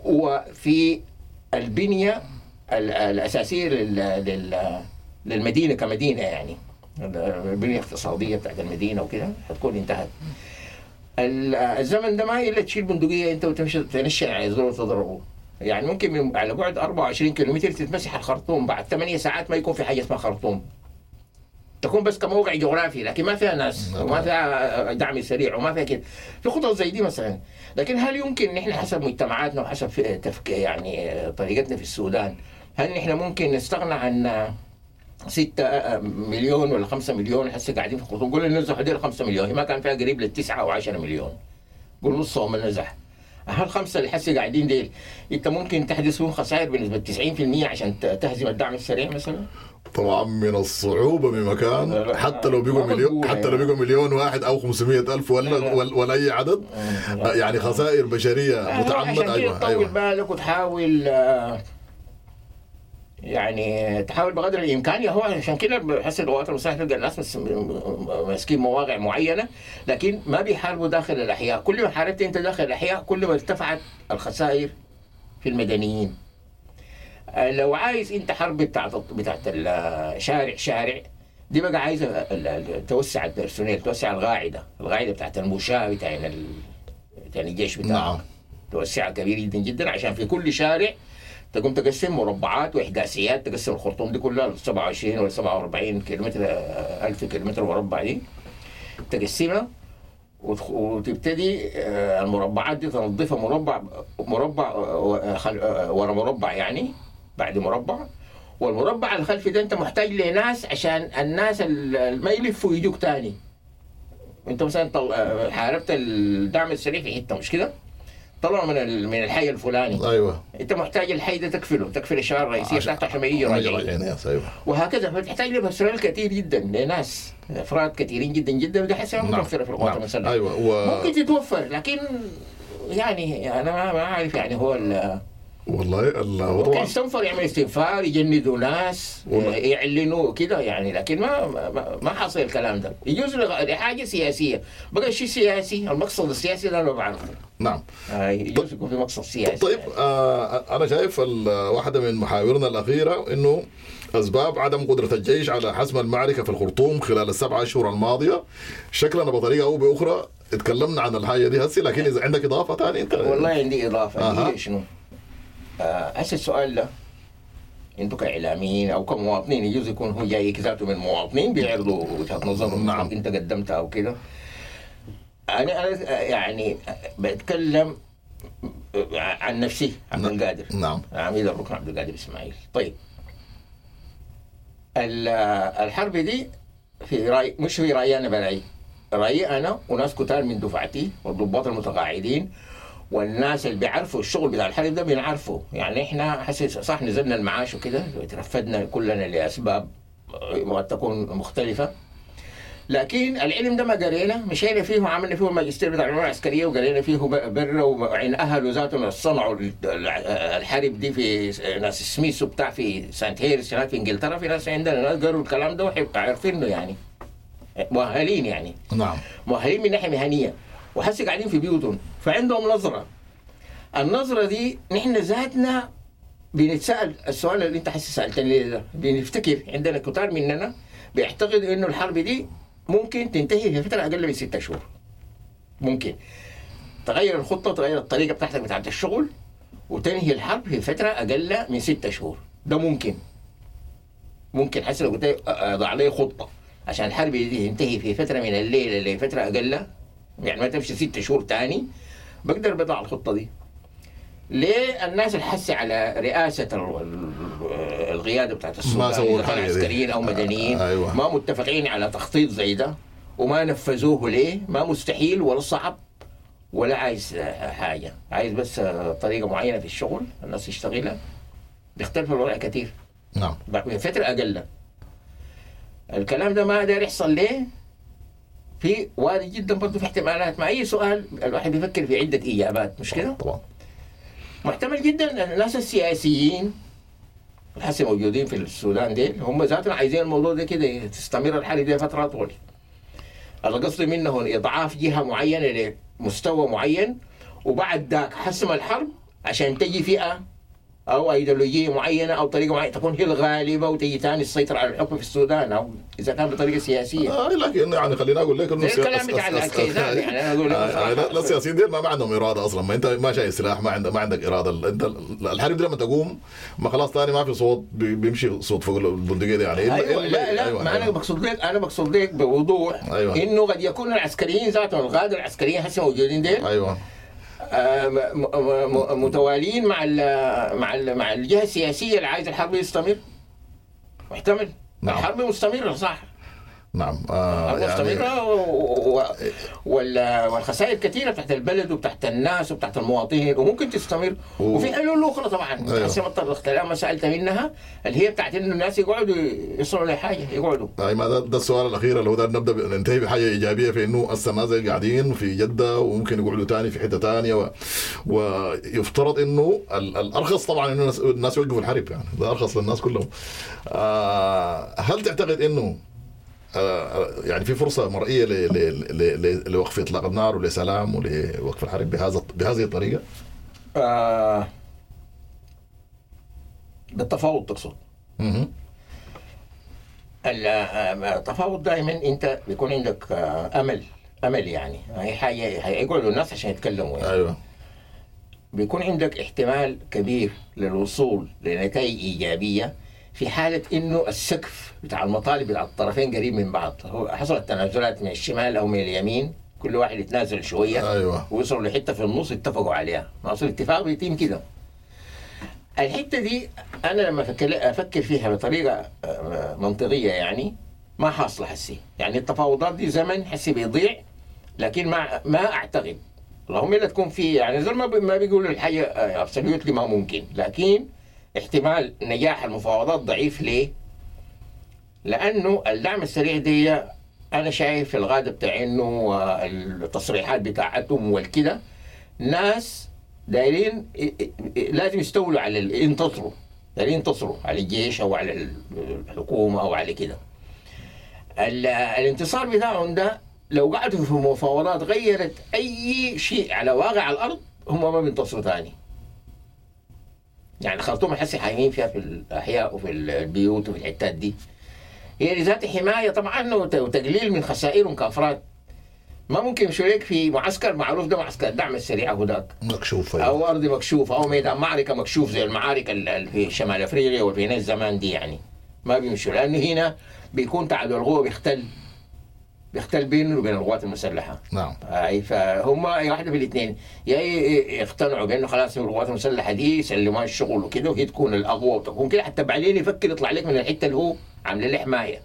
B: وفي البنية ال- الأساسية لل لل للمدينة كمدينة يعني. البنية الاقتصادية بتاعت المدينة وكده حتكون انتهت. ال- الزمن ده ما إلا تشيل بندقية أنت وتمشي تنشن على زول وتضربه. يعني ممكن من على بعد 24 كيلومتر تتمسح الخرطوم بعد 8 ساعات ما يكون في حاجة اسمها خرطوم. تكون بس كموقع جغرافي لكن ما فيها ناس
A: نعم.
B: وما فيها دعم سريع وما فيها كده. في خطط زي دي مثلا. لكن هل يمكن نحن حسب مجتمعاتنا وحسب في- تفك يعني طريقتنا في السودان هل نحن ممكن نستغنى عن ستة مليون ولا خمسة مليون؟ هسه قاعدين في الخطوط قول ننزح هذول خمسة مليون هي ما كان فيها قريب للتسعة أو عشرة مليون. قول نصهم النزح هالخمسة اللي هسه قاعدين ديل. أنت ممكن تحدث فيهم خسائر بنسبة 90% عشان تهزم الدعم السريع مثلا؟
A: طبعا من الصعوبة بمكان. حتى لو
B: ما
A: مليون حتى لو
B: يعني.
A: بقوا مليون واحد أو 500 ألف
B: لا،
A: ولا
B: لا.
A: ولا, أي عدد يعني خسائر بشرية
B: عشان
A: متعمد
B: كده
A: أيوه
B: تطول
A: أيوه.
B: بالك وتحاول آه، يعني تحاول بقدر الإمكان هو عشان كده بحس القوات المسلحه تلقى الناس ماسكين مواقع معينة لكن ما بيحاربوا داخل الأحياء، كل ما حاربت أنت داخل الأحياء كل ما ارتفعت الخسائر في المدنيين. آه، لو عايز أنت حرب بتاعت بتاعت الشارع شارع دي بقى عايزة توسع ال personnel توسع القاعدة، القاعدة بتاعت المشاة بتاع ال- بتاع الجيش بتاعك.
A: نعم
B: توسعها كبير جدا جدا عشان في كل شارع تقوم تقسم مربعات وإحداثيات تقسم الخرطوم دي كلها 27 ولا 47 كيلومتر آه، 1000 كيلومتر مربع دي تقسمها وتبتدي آه، المربعات دي تنظفها مربع مربع آه، آه، آه، ورا مربع يعني بعد مربع والمربع الخلفي ده انت محتاج لناس عشان الناس ما يلفوا يجوك تاني انت مثلا. آه، حاربت الدعم السريع في حتة مش كده؟ طلعوا من. من الحي الفلاني
A: أيوه
B: أنت محتاج الحي ده تكفله تكفل الشارع الرئيسيه
A: عشان-
B: بتاعته عشان ما يجي
A: يس أيوه
B: وهكذا فتحتاج لبرسونيل كثير جدا لناس أفراد كثيرين جدا جدا ودي حساسيه
A: نعم.
B: متوفره في القوات
A: نعم.
B: المسلحة
A: أيوه و...
B: ممكن تتوفر لكن يعني أنا ما أعرف يعني هو
A: والله ال... هو
B: ممكن
A: طبعا
B: يستنفر يعمل استنفار يجندوا ناس. يعلنوا كده يعني لكن ما ما, ما حصل الكلام ده. يجوز لحاجة سياسية. بقى شيء سياسي المقصد السياسي ده أنا بعرفه
A: نعم.
B: آه، يجوز يكون في مقصد سياسي
A: طيب آه أنا شايف واحدة من محاورنا الأخيرة إنه أسباب عدم قدرة الجيش على حسم المعركة في الخرطوم خلال السبعة أشهر الماضية. شكلنا بطريقه أو بأخرى اتكلمنا عن الحاجة دي هسه لكن إذا عندك إضافة ثانية انت
B: والله عندي إضافة.
A: أها.
B: هي شنو؟ آه، هسه السؤال ده أنتوا كاعلاميين أو كمواطنين يجوز يكون هو جاي ذاته من مواطنين بيعرضوا وجهه نظرهم
A: نعم.
B: أنت قدمتها أو كده. أنا يعني بتكلم عن نفسي عبد
A: نعم.
B: القادر.
A: نعم.
B: عميد الركن عبد القادر إسماعيل. طيب. ال- الحرب دي في رأي مش في رأيي أنا برايي رأيي أنا وناس كتار من دفعتي والضباط المتقاعدين والناس اللي بيعرفوا الشغل بتاع الحرب ده بنعرفه يعني إحنا حسيت صح نزلنا المعاش وكده ترفدنا كلنا لأسباب قد تكون مختلفة. لكن العلم ده ما قرينا مشينا فيه وعملنا فيه الماجستير بتاع العلوم العسكرية وقرينا فيه برا وعين أهله ذاتهم صنعوا الحرب دي في ناس سميث وبتاع في سانت هيرس هناك في إنجلترا في ناس عندنا ناس قروا الكلام ده وعارفينه يعني. مؤهلين يعني.
A: نعم.
B: مؤهلين من ناحية مهنية. وحسي قاعدين في بيوتهم. فعندهم نظرة. النظرة دي نحن ذاتنا بنتسال السؤال اللي انت حسي سألتني ده؟ بنفتكر عندنا كتار مننا بيعتقد انه الحرب دي ممكن تنتهي في فترة أقل من ستة شهور. ممكن. تغير الخطة تغير الطريقة بتاعتك بتاعت الشغل وتنهي الحرب في فترة أقل من ستة شهور. ده ممكن. ممكن. حسي لو قلت اضع لي خطة عشان الحرب دي تنتهي في فترة من الليل لفترة أقل يعني ما تمشي ست شهور تاني بقدر بضع الخطة دي. ليه الناس حسي على رئاسة ال- ال- القياده بتاعت السودان. عسكريين أو مدنيين.
A: آه، أيوة.
B: ما متفقين على تخطيط زي ده وما نفذوه ليه؟ ما مستحيل ولا صعب ولا عايز حاجة. عايز بس طريقة معينة في الشغل الناس تشتغلها بيختلف الوضع كثير
A: نعم.
B: فترة أقل. الكلام ده ما داير يحصل ليه؟ في وارد جدا برضه في احتمالات. مع أي سؤال الواحد بيفكر في عدة إجابات مش كده؟
A: طبعا.
B: محتمل جدا أن الناس السياسيين الحسي موجودين في السودان دي هم ذاتهم عايزين الموضوع ده كده تستمر الحالة دي فترة أطول القصد منه إضعاف جهة معينة لمستوى معين وبعد ذاك حسم الحرب عشان تجي فئة أو أيديولوجية معينة أو طريقة معينة تكون هي الغالبة وتجي ثاني تسيطر على الحكم في السودان أو إذا كان بطريقة سياسية.
A: آه لكن يعني خليني أقول لك
B: إنه الكلام بتاع الكيزان يعني أنا أقول لك.
A: آه،
B: بصراحة.
A: لا لا السياسيين دي ما عندهم إرادة أصلا. ما انت ما شايل سلاح ما عندك ما عندك إرادة. أنت ال- الحرب دي لما تقوم ما خلاص ثاني ما في صوت بي- بيمشي صوت فوق البندقية دي يعني. إلا-
B: لا لا
A: أيوة،
B: ما أنا
A: أيوة.
B: بقصد لك أنا بقصد لك بوضوح
A: أيوة.
B: إنه قد يكون العسكريين ذاتهم القاده العسكريين هسه موجودين ديل.
A: أيوه.
B: آه، متوالين مع ال مع ال مع الجهة السياسية اللي عايزه الحرب يستمر. محتمل.
A: نعم.
B: الحرب مستمرة صح.
A: نعم. آه يعني
B: و- و- وال- والخسائر كثيرة بتاعت البلد وبتاعت الناس وبتاعت المواطنين وممكن تستمر.
A: و-
B: وفي حلول أخرى طبعا. هسه ما تطرقت لها ما سالت منها اللي هي بتاعت انه الناس يقعدوا يصلوا لحاجه يقعدوا.
A: اي ما ده, ده السؤال الأخير اللي هو ده نبدأ ننتهي بحاجة إيجابية في إنه زي قاعدين في جدة وممكن يقعدوا تاني في حتة تانية و... ويفترض إنه ال- الأرخص طبعا إنه الناس, يوقفوا الحرب يعني. ده أرخص للناس كلهم. آه هل تعتقد إنه يعني في فرصة مرئية ل... ل... ل... ل... لوقف إطلاق النار ولسلام ولوقف الحرب بهذا بهذه الطريقة؟
B: آه بالتفاوض تقصد آه، التفاوض دائما أنت بيكون عندك آه، أمل أمل يعني هي حاجة هيقعدوا الناس عشان يتكلموا يعني.
A: أيوه
B: بيكون عندك احتمال كبير للوصول لنتائج إيجابية في حالة إنه السقف بتاع المطالب بتاع الطرفين قريب من بعض. هو حصلت تنازلات من الشمال أو من اليمين كل واحد يتنازل شوية.
A: أيوه.
B: ويوصلوا لحتة في النص اتفقوا عليها. ما اصل الاتفاق بيتم كده. الحتة دي أنا لما أفكر فيها بطريقة آه، منطقية يعني ما حاصلة حسي. يعني التفاوضات دي زمن حسي بيضيع لكن ما ما أعتقد. اللهم إلا تكون في يعني زي ما بيقولوا الحاجة ابسوليوتلي ما ممكن. لكن احتمال نجاح المفاوضات ضعيف ليه؟ لأنه الدعم السريع دي أنا شايف الغاده بتاع إنه التصريحات بتاعتهم والكده ناس دايرين لازم يستولوا على ينتصروا دايرين ينتصروا على الجيش أو على الحكومة أو على كده ال- الانتصار بتاعهم ده لو قعدوا في مفاوضات غيرت أي شيء على واقع الأرض هم ما بينتصروا ثاني يعني خرطوم حسي حايمين فيها في الأحياء وفي البيوت وفي الحتات دي. هي لذات حماية طبعا وت- وتقليل من خسائرهم كافراد ما ممكن يمشوا لك في معسكر معروف ده معسكر الدعم السريع ذاك
A: مكشوف.
B: أو أرض مكشوف. أو ميدان معركة مكشوف زي المعارك اللي في شمال أفريقيا وفي ناس زمان دي يعني. ما بيمشوا. لأنه هنا بيكون تعدد القوه بيختل. بيختل بينه وبين القوات المسلحة.
A: نعم.
B: أي فهم اي واحدة في الاثنين. يا ي- يقتنعوا بأنه خلاص القوات المسلحة دي يسلموها الشغل وكده وهي تكون الأقوى وتكون كده حتى بعدين يفكر يطلع لك من الحتة اللي هو عاملة له حماية.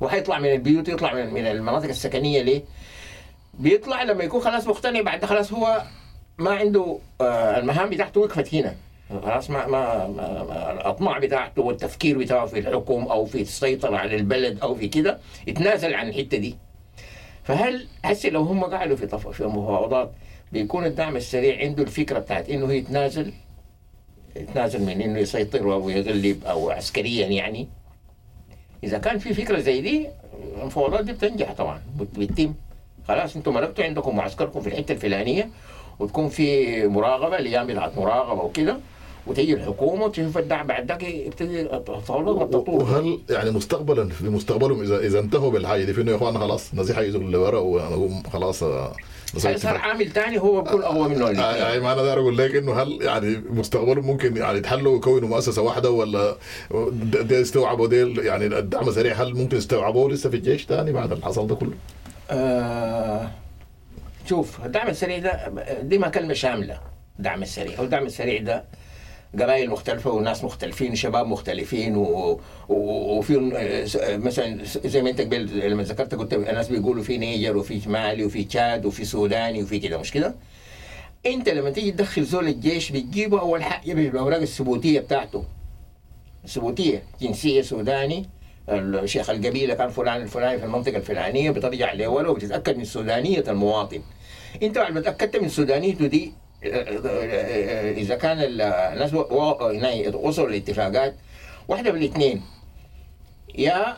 B: وحيطلع من البيوت يطلع من من المناطق السكنية ليه؟ بيطلع لما يكون خلاص مقتنع بعد خلاص هو ما عنده آه، المهام بتاعته وقفت هنا. خلاص ما ما, ما, ما الأطماع بتاعته والتفكير بتاعه في الحكم أو في السيطرة على البلد أو في كده يتنازل عن الحتة دي. فهل هسه لو هم قعدوا في طف... في مفاوضات بيكون الدعم السريع عنده الفكرة بتاعت إنه يتنازل؟ يتنازل من إنه يسيطر أو يغلب أو عسكريا يعني؟ إذا كان في فكرة زي دي المفاوضات دي بتنجح طبعا بت- بتتم. خلاص أنتم ملكتوا عندكم معسكركم في الحتة الفلانية وتكون في مراقبة الأيام بتاعت مراقبة وكده. وتيجي الحكومة وتشوف الدعم بعد ذاك يبتدي المفاوضات تطور
A: وهل يعني مستقبلا في مستقبلهم اذا إذا انتهوا بالحاجة دي في إنه يا اخوانا خلاص نزيح يزق لورا ونقوم خلاص آه،
B: صار. عامل ثاني هو بيكون أقوى منه
A: آه، يعني ما أنا داير أقول لك إنه هل يعني مستقبلهم ممكن يعني يتحلوا ويكونوا مؤسسة واحدة ولا ده ده يستوعبوا ديل يعني الدعم السريع هل ممكن يستوعبوه لسه في الجيش ثاني بعد اللي حصل ده كله؟
B: آه شوف الدعم السريع ده دي ما كلمة شاملة الدعم السريع هو الدعم السريع ده قبائل مختلفة وناس مختلفين شباب مختلفين و... و... وفي مثلا زي ما انت قبل لما ذكرت قلت الناس بيقولوا في نيجر وفي مالي وفي تشاد وفي سوداني وفي كده مش كده؟ انت لما تيجي تدخل زول الجيش بتجيبه أول حاجة بالاوراق الثبوتية بتاعته ثبوتيه جنسية سوداني الشيخ القبيلة كان فلان الفلاني في المنطقة الفلانية بترجع لوله وبتتأكد من سودانية المواطن انت بعد ما تأكدت من سودانيته دي إذا كان ال- الناس وصلوا لاتفاقات واحدة من الاثنين. يا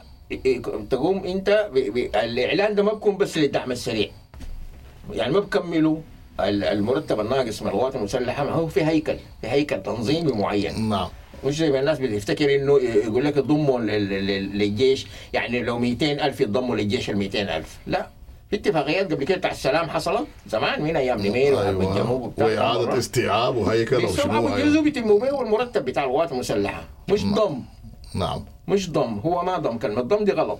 B: تقوم أنت ب- ب- الإعلان ده ما بكون بس للدعم السريع. يعني ما بكملوا ال- المرتب الناقص من القوات المسلحة ما هو في هيكل في هيكل تنظيمي معين.
A: نعم.
B: مش زي ما الناس بتفتكر إنه يقول لك لل- للجيش يعني لو 200 ألف يضموا للجيش ال 200 ألف. لا. في اتفاقيات قبل كده بتاع السلام حصلت؟ زمان من أيام نمير وحرب الجنوب وبتاع.
A: وإعادة استيعاب وهيكل وشنو أيوة.
B: بيتموا به والمرتب بتاع القوات المسلحة. مش ضم.
A: نعم.
B: مش ضم. هو ما ضم. كلمة ضم دي غلط.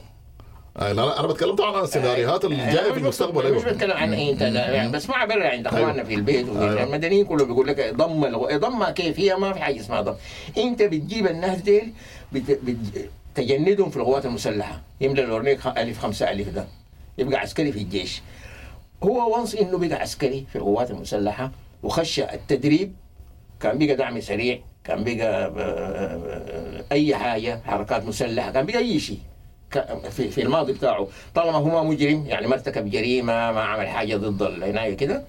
A: لا لا أنا بتكلم طبعا عن السيناريوهات اللي
B: أنا
A: جاية
B: مش
A: في المستقبل
B: مش
A: أيوه.
B: بتكلم عن أنت يعني بسمعها برا عند اخواننا
A: أيوة.
B: في البيت
A: أيوة.
B: المدنيين كله بيقول لك ضم الغ- ضم كيف؟ هي ما في حاجة اسمها ضم. أنت بتجيب الناس ديل بت... بت... تجندهم في القوات المسلحة. يملى الاورنيك ألف خمسة ألف ده. يبقى عسكري في الجيش. هو once إنه بقى عسكري في القوات المسلحة وخش التدريب. كان بقى دعم سريع كان بقى آه، أي حاجة حركات مسلحة كان بقى أي شيء. في, في الماضي بتاعه. طالما هو مجرم يعني ما ارتكب جريمة ما عمل حاجة ضد العناية كده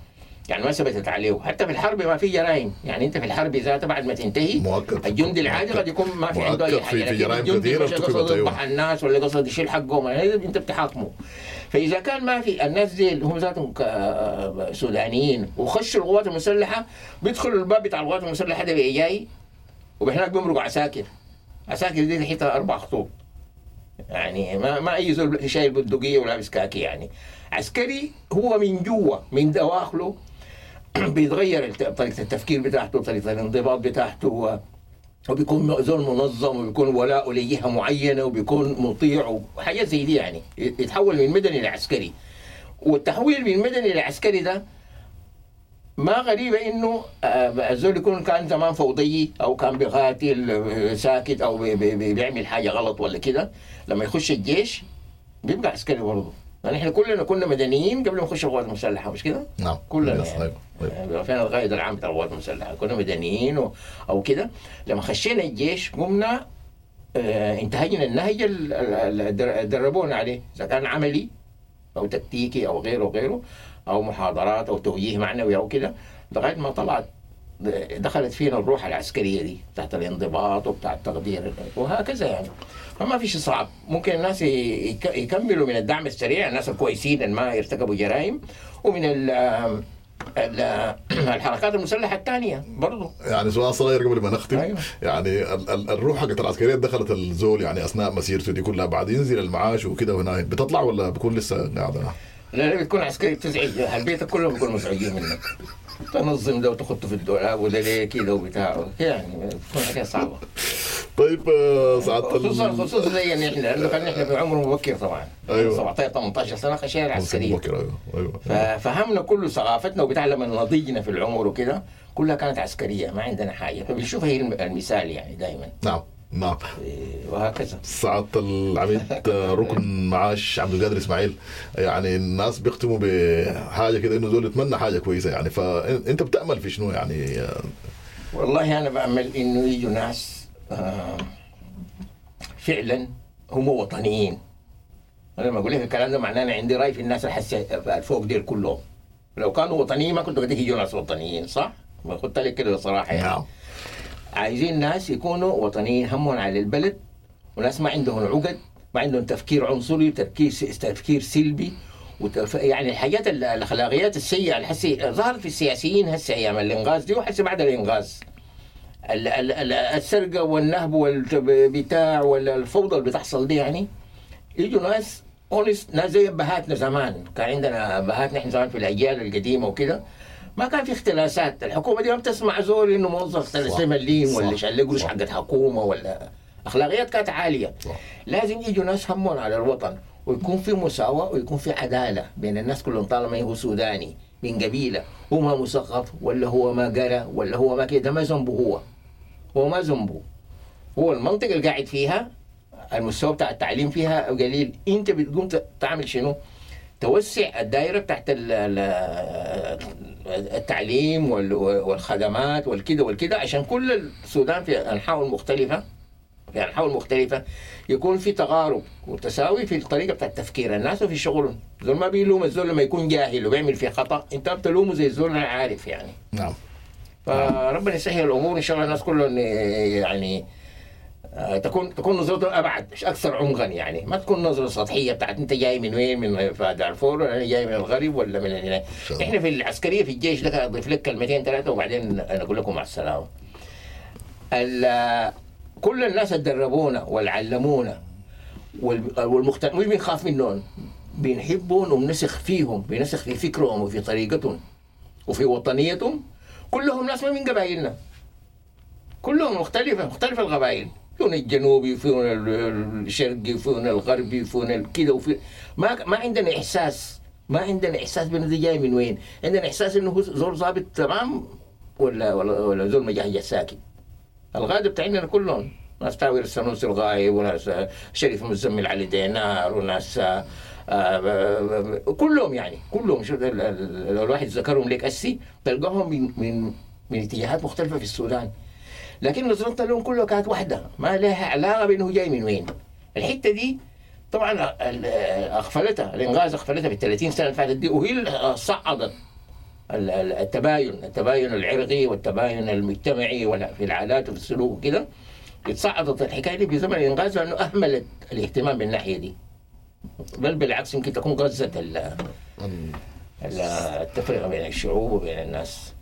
B: يعني ما ثبتت عليه حتى في الحرب ما في جرائم. يعني أنت في الحرب ذاتها بعد ما تنتهي
A: مؤكد.
B: الجندي العادي. قد يكون ما في عنده
A: أي
B: حاجة
A: في- في جرائم ارتكبت،
B: قصد
A: أيوة.
B: يذبح الناس ولا قصد يشيل حقهم. يعني أنت بتحاكمه. فإذا كان ما في الناس دي اللي هم ذاتهم سودانيين وخشوا القوات المسلحة بيدخلوا الباب بتاع القوات المسلحة ده جاي وهناك بيمرقوا عساكر. عساكر دي تحتها أربع خطوط. يعني ما ما أي زول شايل بندقيه ولابس كاكي يعني. عسكري هو من جوا من دواخله. بيتغير طريقة التفكير بتاعته طريقة الانضباط بتاعته و- وبيكون زول منظم وبيكون ولاءه لجهه معينة وبيكون مطيع وحاجات زي دي يعني يتحول من مدني لعسكري. والتحويل من مدني لعسكري ده ما غريبة إنه آه، الزول يكون كان زمان فوضي أو كان بيقاتل آه، ساكت أو بي- بي- بي- بيعمل حاجة غلط ولا كده لما يخش الجيش بيبقى عسكري برضه. يعني إحنا كلنا كنا مدنيين قبل ما نخش القوات المسلحة مش كده؟
A: نعم
B: كلنا يعني. يعني فين القائد العام بتاع القوات المسلحة كنا مدنيين و... أو كده لما خشينا الجيش قمنا آه انتهجنا النهج ال- ال- ال- در- دربونا عليه إذا كان عملي أو تكتيكي أو غيره وغيره أو محاضرات أو توجيه معنوي أو كده لغاية ما طلعت دخلت فينا الروح العسكرية دي بتاعت الانضباط وبتاع التقدير وهكذا يعني. فما في شيء صعب ممكن الناس يكملوا من الدعم السريع الناس الكويسين اللي ما يرتكبوا جرائم ومن ال ال- الحركات المسلحة الثانية برضه
A: يعني سؤال صغير قبل ما نختم.
B: أيوة.
A: يعني ال- ال- الروح حقت العسكرية دخلت الزول يعني أثناء مسيرته دي كلها بعد ينزل المعاش وكده وهنا بتطلع ولا بكون لسه قاعدة؟
B: لا بتكون عسكري بتزعج أهل بيتك كلهم بيكونوا مزعجين منك. تنظم ده وتخطه في الدولاب وده ليه كده وبتاع يعني حاجة صعبة.
A: طيب آه، سعادة
B: خصوصا خصوصا زي ان إحنا لأنه كان إحنا في عمر مبكر طبعا.
A: أيوة.
B: 17 18 سنة خشينا العسكريه
A: بكر أيوه أيوه.
B: ففهمنا كل ثقافتنا وبتاع لما نضجنا في العمر وكده كلها كانت عسكرية ما عندنا حاجة. فبنشوف هي الم- المثال يعني دائما
A: نعم. نعم.
B: وهكذا.
A: سعادة العميد ركن معاش عبد القادر إسماعيل. يعني الناس بيختموا بحاجة كده إنه زول يتمنى حاجة كويسة يعني. فانت بتأمل في شنو يعني؟
B: والله أنا بأمل إنه يجوا ناس آه، فعلا هم وطنيين. أنا لما أقول لك الكلام ده معناه أنا عندي رأي في الناس الفوق ديل كلهم. لو كانوا وطنيين ما كنت بديك يجوا ناس وطنيين صح؟ ما قلت لك كده بصراحه يعني.
A: نعم.
B: عايزين ناس يكونوا وطنيين همهم على البلد وناس ما عندهم عقد ما عندهم تفكير عنصري تفكير تفكير سلبي وتف... يعني الحاجات ال- الأخلاقيات السيئة اللي حسي ظهرت في السياسيين هسه أيام الإنقاذ دي وحسي بعد الإنقاذ. ال- ال- ال- السرقة والنهب والبتاع والفوضى اللي بتحصل دي يعني يجوا ناس honest ناس زي أبهاتنا زمان. كان عندنا أبهاتنا إحنا زمان في الأجيال القديمة وكده ما كان في اختلاسات الحكومة دي ما بتسمع زول إنه موظف 30 مليم. ولا شال قروش. حقت حكومة ولا أخلاقيات كانت عالية
A: صح.
B: لازم يجوا ناس همهم على الوطن ويكون في مساواة ويكون في عدالة بين الناس كلهم طالما هو سوداني من قبيلة هو ما مثقف ولا هو ما قرأ ولا هو ما كده ما ذنبه هو هو ما ذنبه هو المنطقة اللي قاعد فيها المستوى بتاع التعليم فيها قليل أنت بتقوم تعمل شنو؟ توسع الدائرة بتاعت ال- ال- التعليم وال- والخدمات والكده والكده عشان كل السودان في انحاء المختلفة في انحاء المختلفة يكون في تقارب وتساوي في الطريقة بتاعت تفكير الناس وفي شغلهم زول ما بيلوم الزول لما يكون جاهل وبيعمل في خطأ انت بتلومه زي الزول اللي عارف يعني.
A: نعم.
B: فربنا يسهل الأمور إن شاء الله الناس كلهم يعني تكون تكون نظرتهم ابعد مش أكثر عمقا يعني. ما تكون نظره سطحية بتاعت أنت جاي من وين؟ من دارفور ولا جاي من الغرب ولا من هنا. إحنا في العسكرية في الجيش ده أضيف لك كلمتين ثلاثة وبعدين أنا أقول لكم مع السلامة. ال- كل الناس اللي دربونا والعلمونا والمخت... مش بنخاف منهم بنحبهم وبنسخ فيهم بنسخ في فكرهم وفي طريقتهم وفي وطنيتهم. كلهم ناس ما من قبائلنا. كلهم مختلفة مختلف القبائل. فيهم الجنوبي فيهم ال- الشرقي فيهم الغربي فيهم كده وفي ما ما عندنا إحساس. ما عندنا إحساس بانه جاي من وين؟ عندنا إحساس إنه هو زول ظابط تمام ولا ولا, ولا زول مجهجة ساكت. الغالب بتاعنا كلهم ناس تاوير السنوسي الغايب وناس آه، شريف مزمل علي دينار وناس آه، آه، كلهم يعني كلهم. شو لو الواحد ذكرهم لك أسي تلقاهم من من من اتجاهات مختلفة في السودان. لكن نظرتنا لهم كلها كانت واحدة. ما لها علاقة بإنه جاي من وين. الحتة دي طبعا أغفلتها. الإنغاز أغفلتها في ال 30 سنة اللي فاتت دي وهي اللي صعدت ال- ال- التباين التباين العرقي والتباين المجتمعي في العادات وفي السلوك وكده. اتصعدت الحكاية دي في زمن الإنغاز لأنه أهملت الاهتمام بالناحية دي. بل بالعكس يمكن تكون غزت ال- التفرقة بين الشعوب وبين الناس.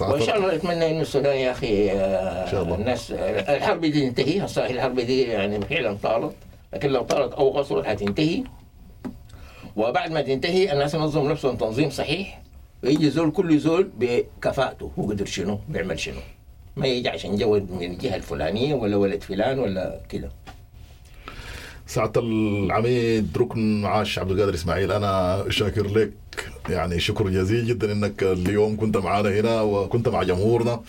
B: وإن شاء الله نتمنى إنه السودان يا أخي آه،
A: إن شاء الله.
B: الناس آه، الحرب دي تنتهي صحيح الحرب دي يعني فعلا طالت لكن لو طالت أو قصرت حتنتهي وبعد ما تنتهي الناس ينظم نفسهم تنظيم صحيح ويجي زول كل زول بكفاءته هو قدر شنو بيعمل شنو. ما يجي عشان جود من الجهة الفلانية ولا ولد فلان ولا كده.
A: سعادة العميد ركن معاش عبد القادر إسماعيل أنا شاكر لك. يعني شكر جزيل جدا إنك اليوم كنت معنا هنا وكنت مع جمهورنا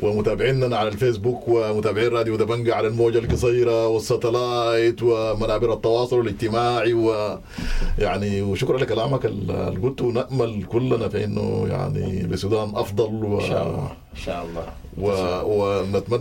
A: ومتابعيننا على الفيسبوك ومتابعين راديو دبنجة على الموجة القصيرة والساتلايت ومنابر التواصل الاجتماعي ويعني وشكرا لكلامك اللي قلته ونأمل كلنا في إنه يعني للسودان أفضل و...
B: إن شاء الله. إن شاء الله.
A: و... ونتمنى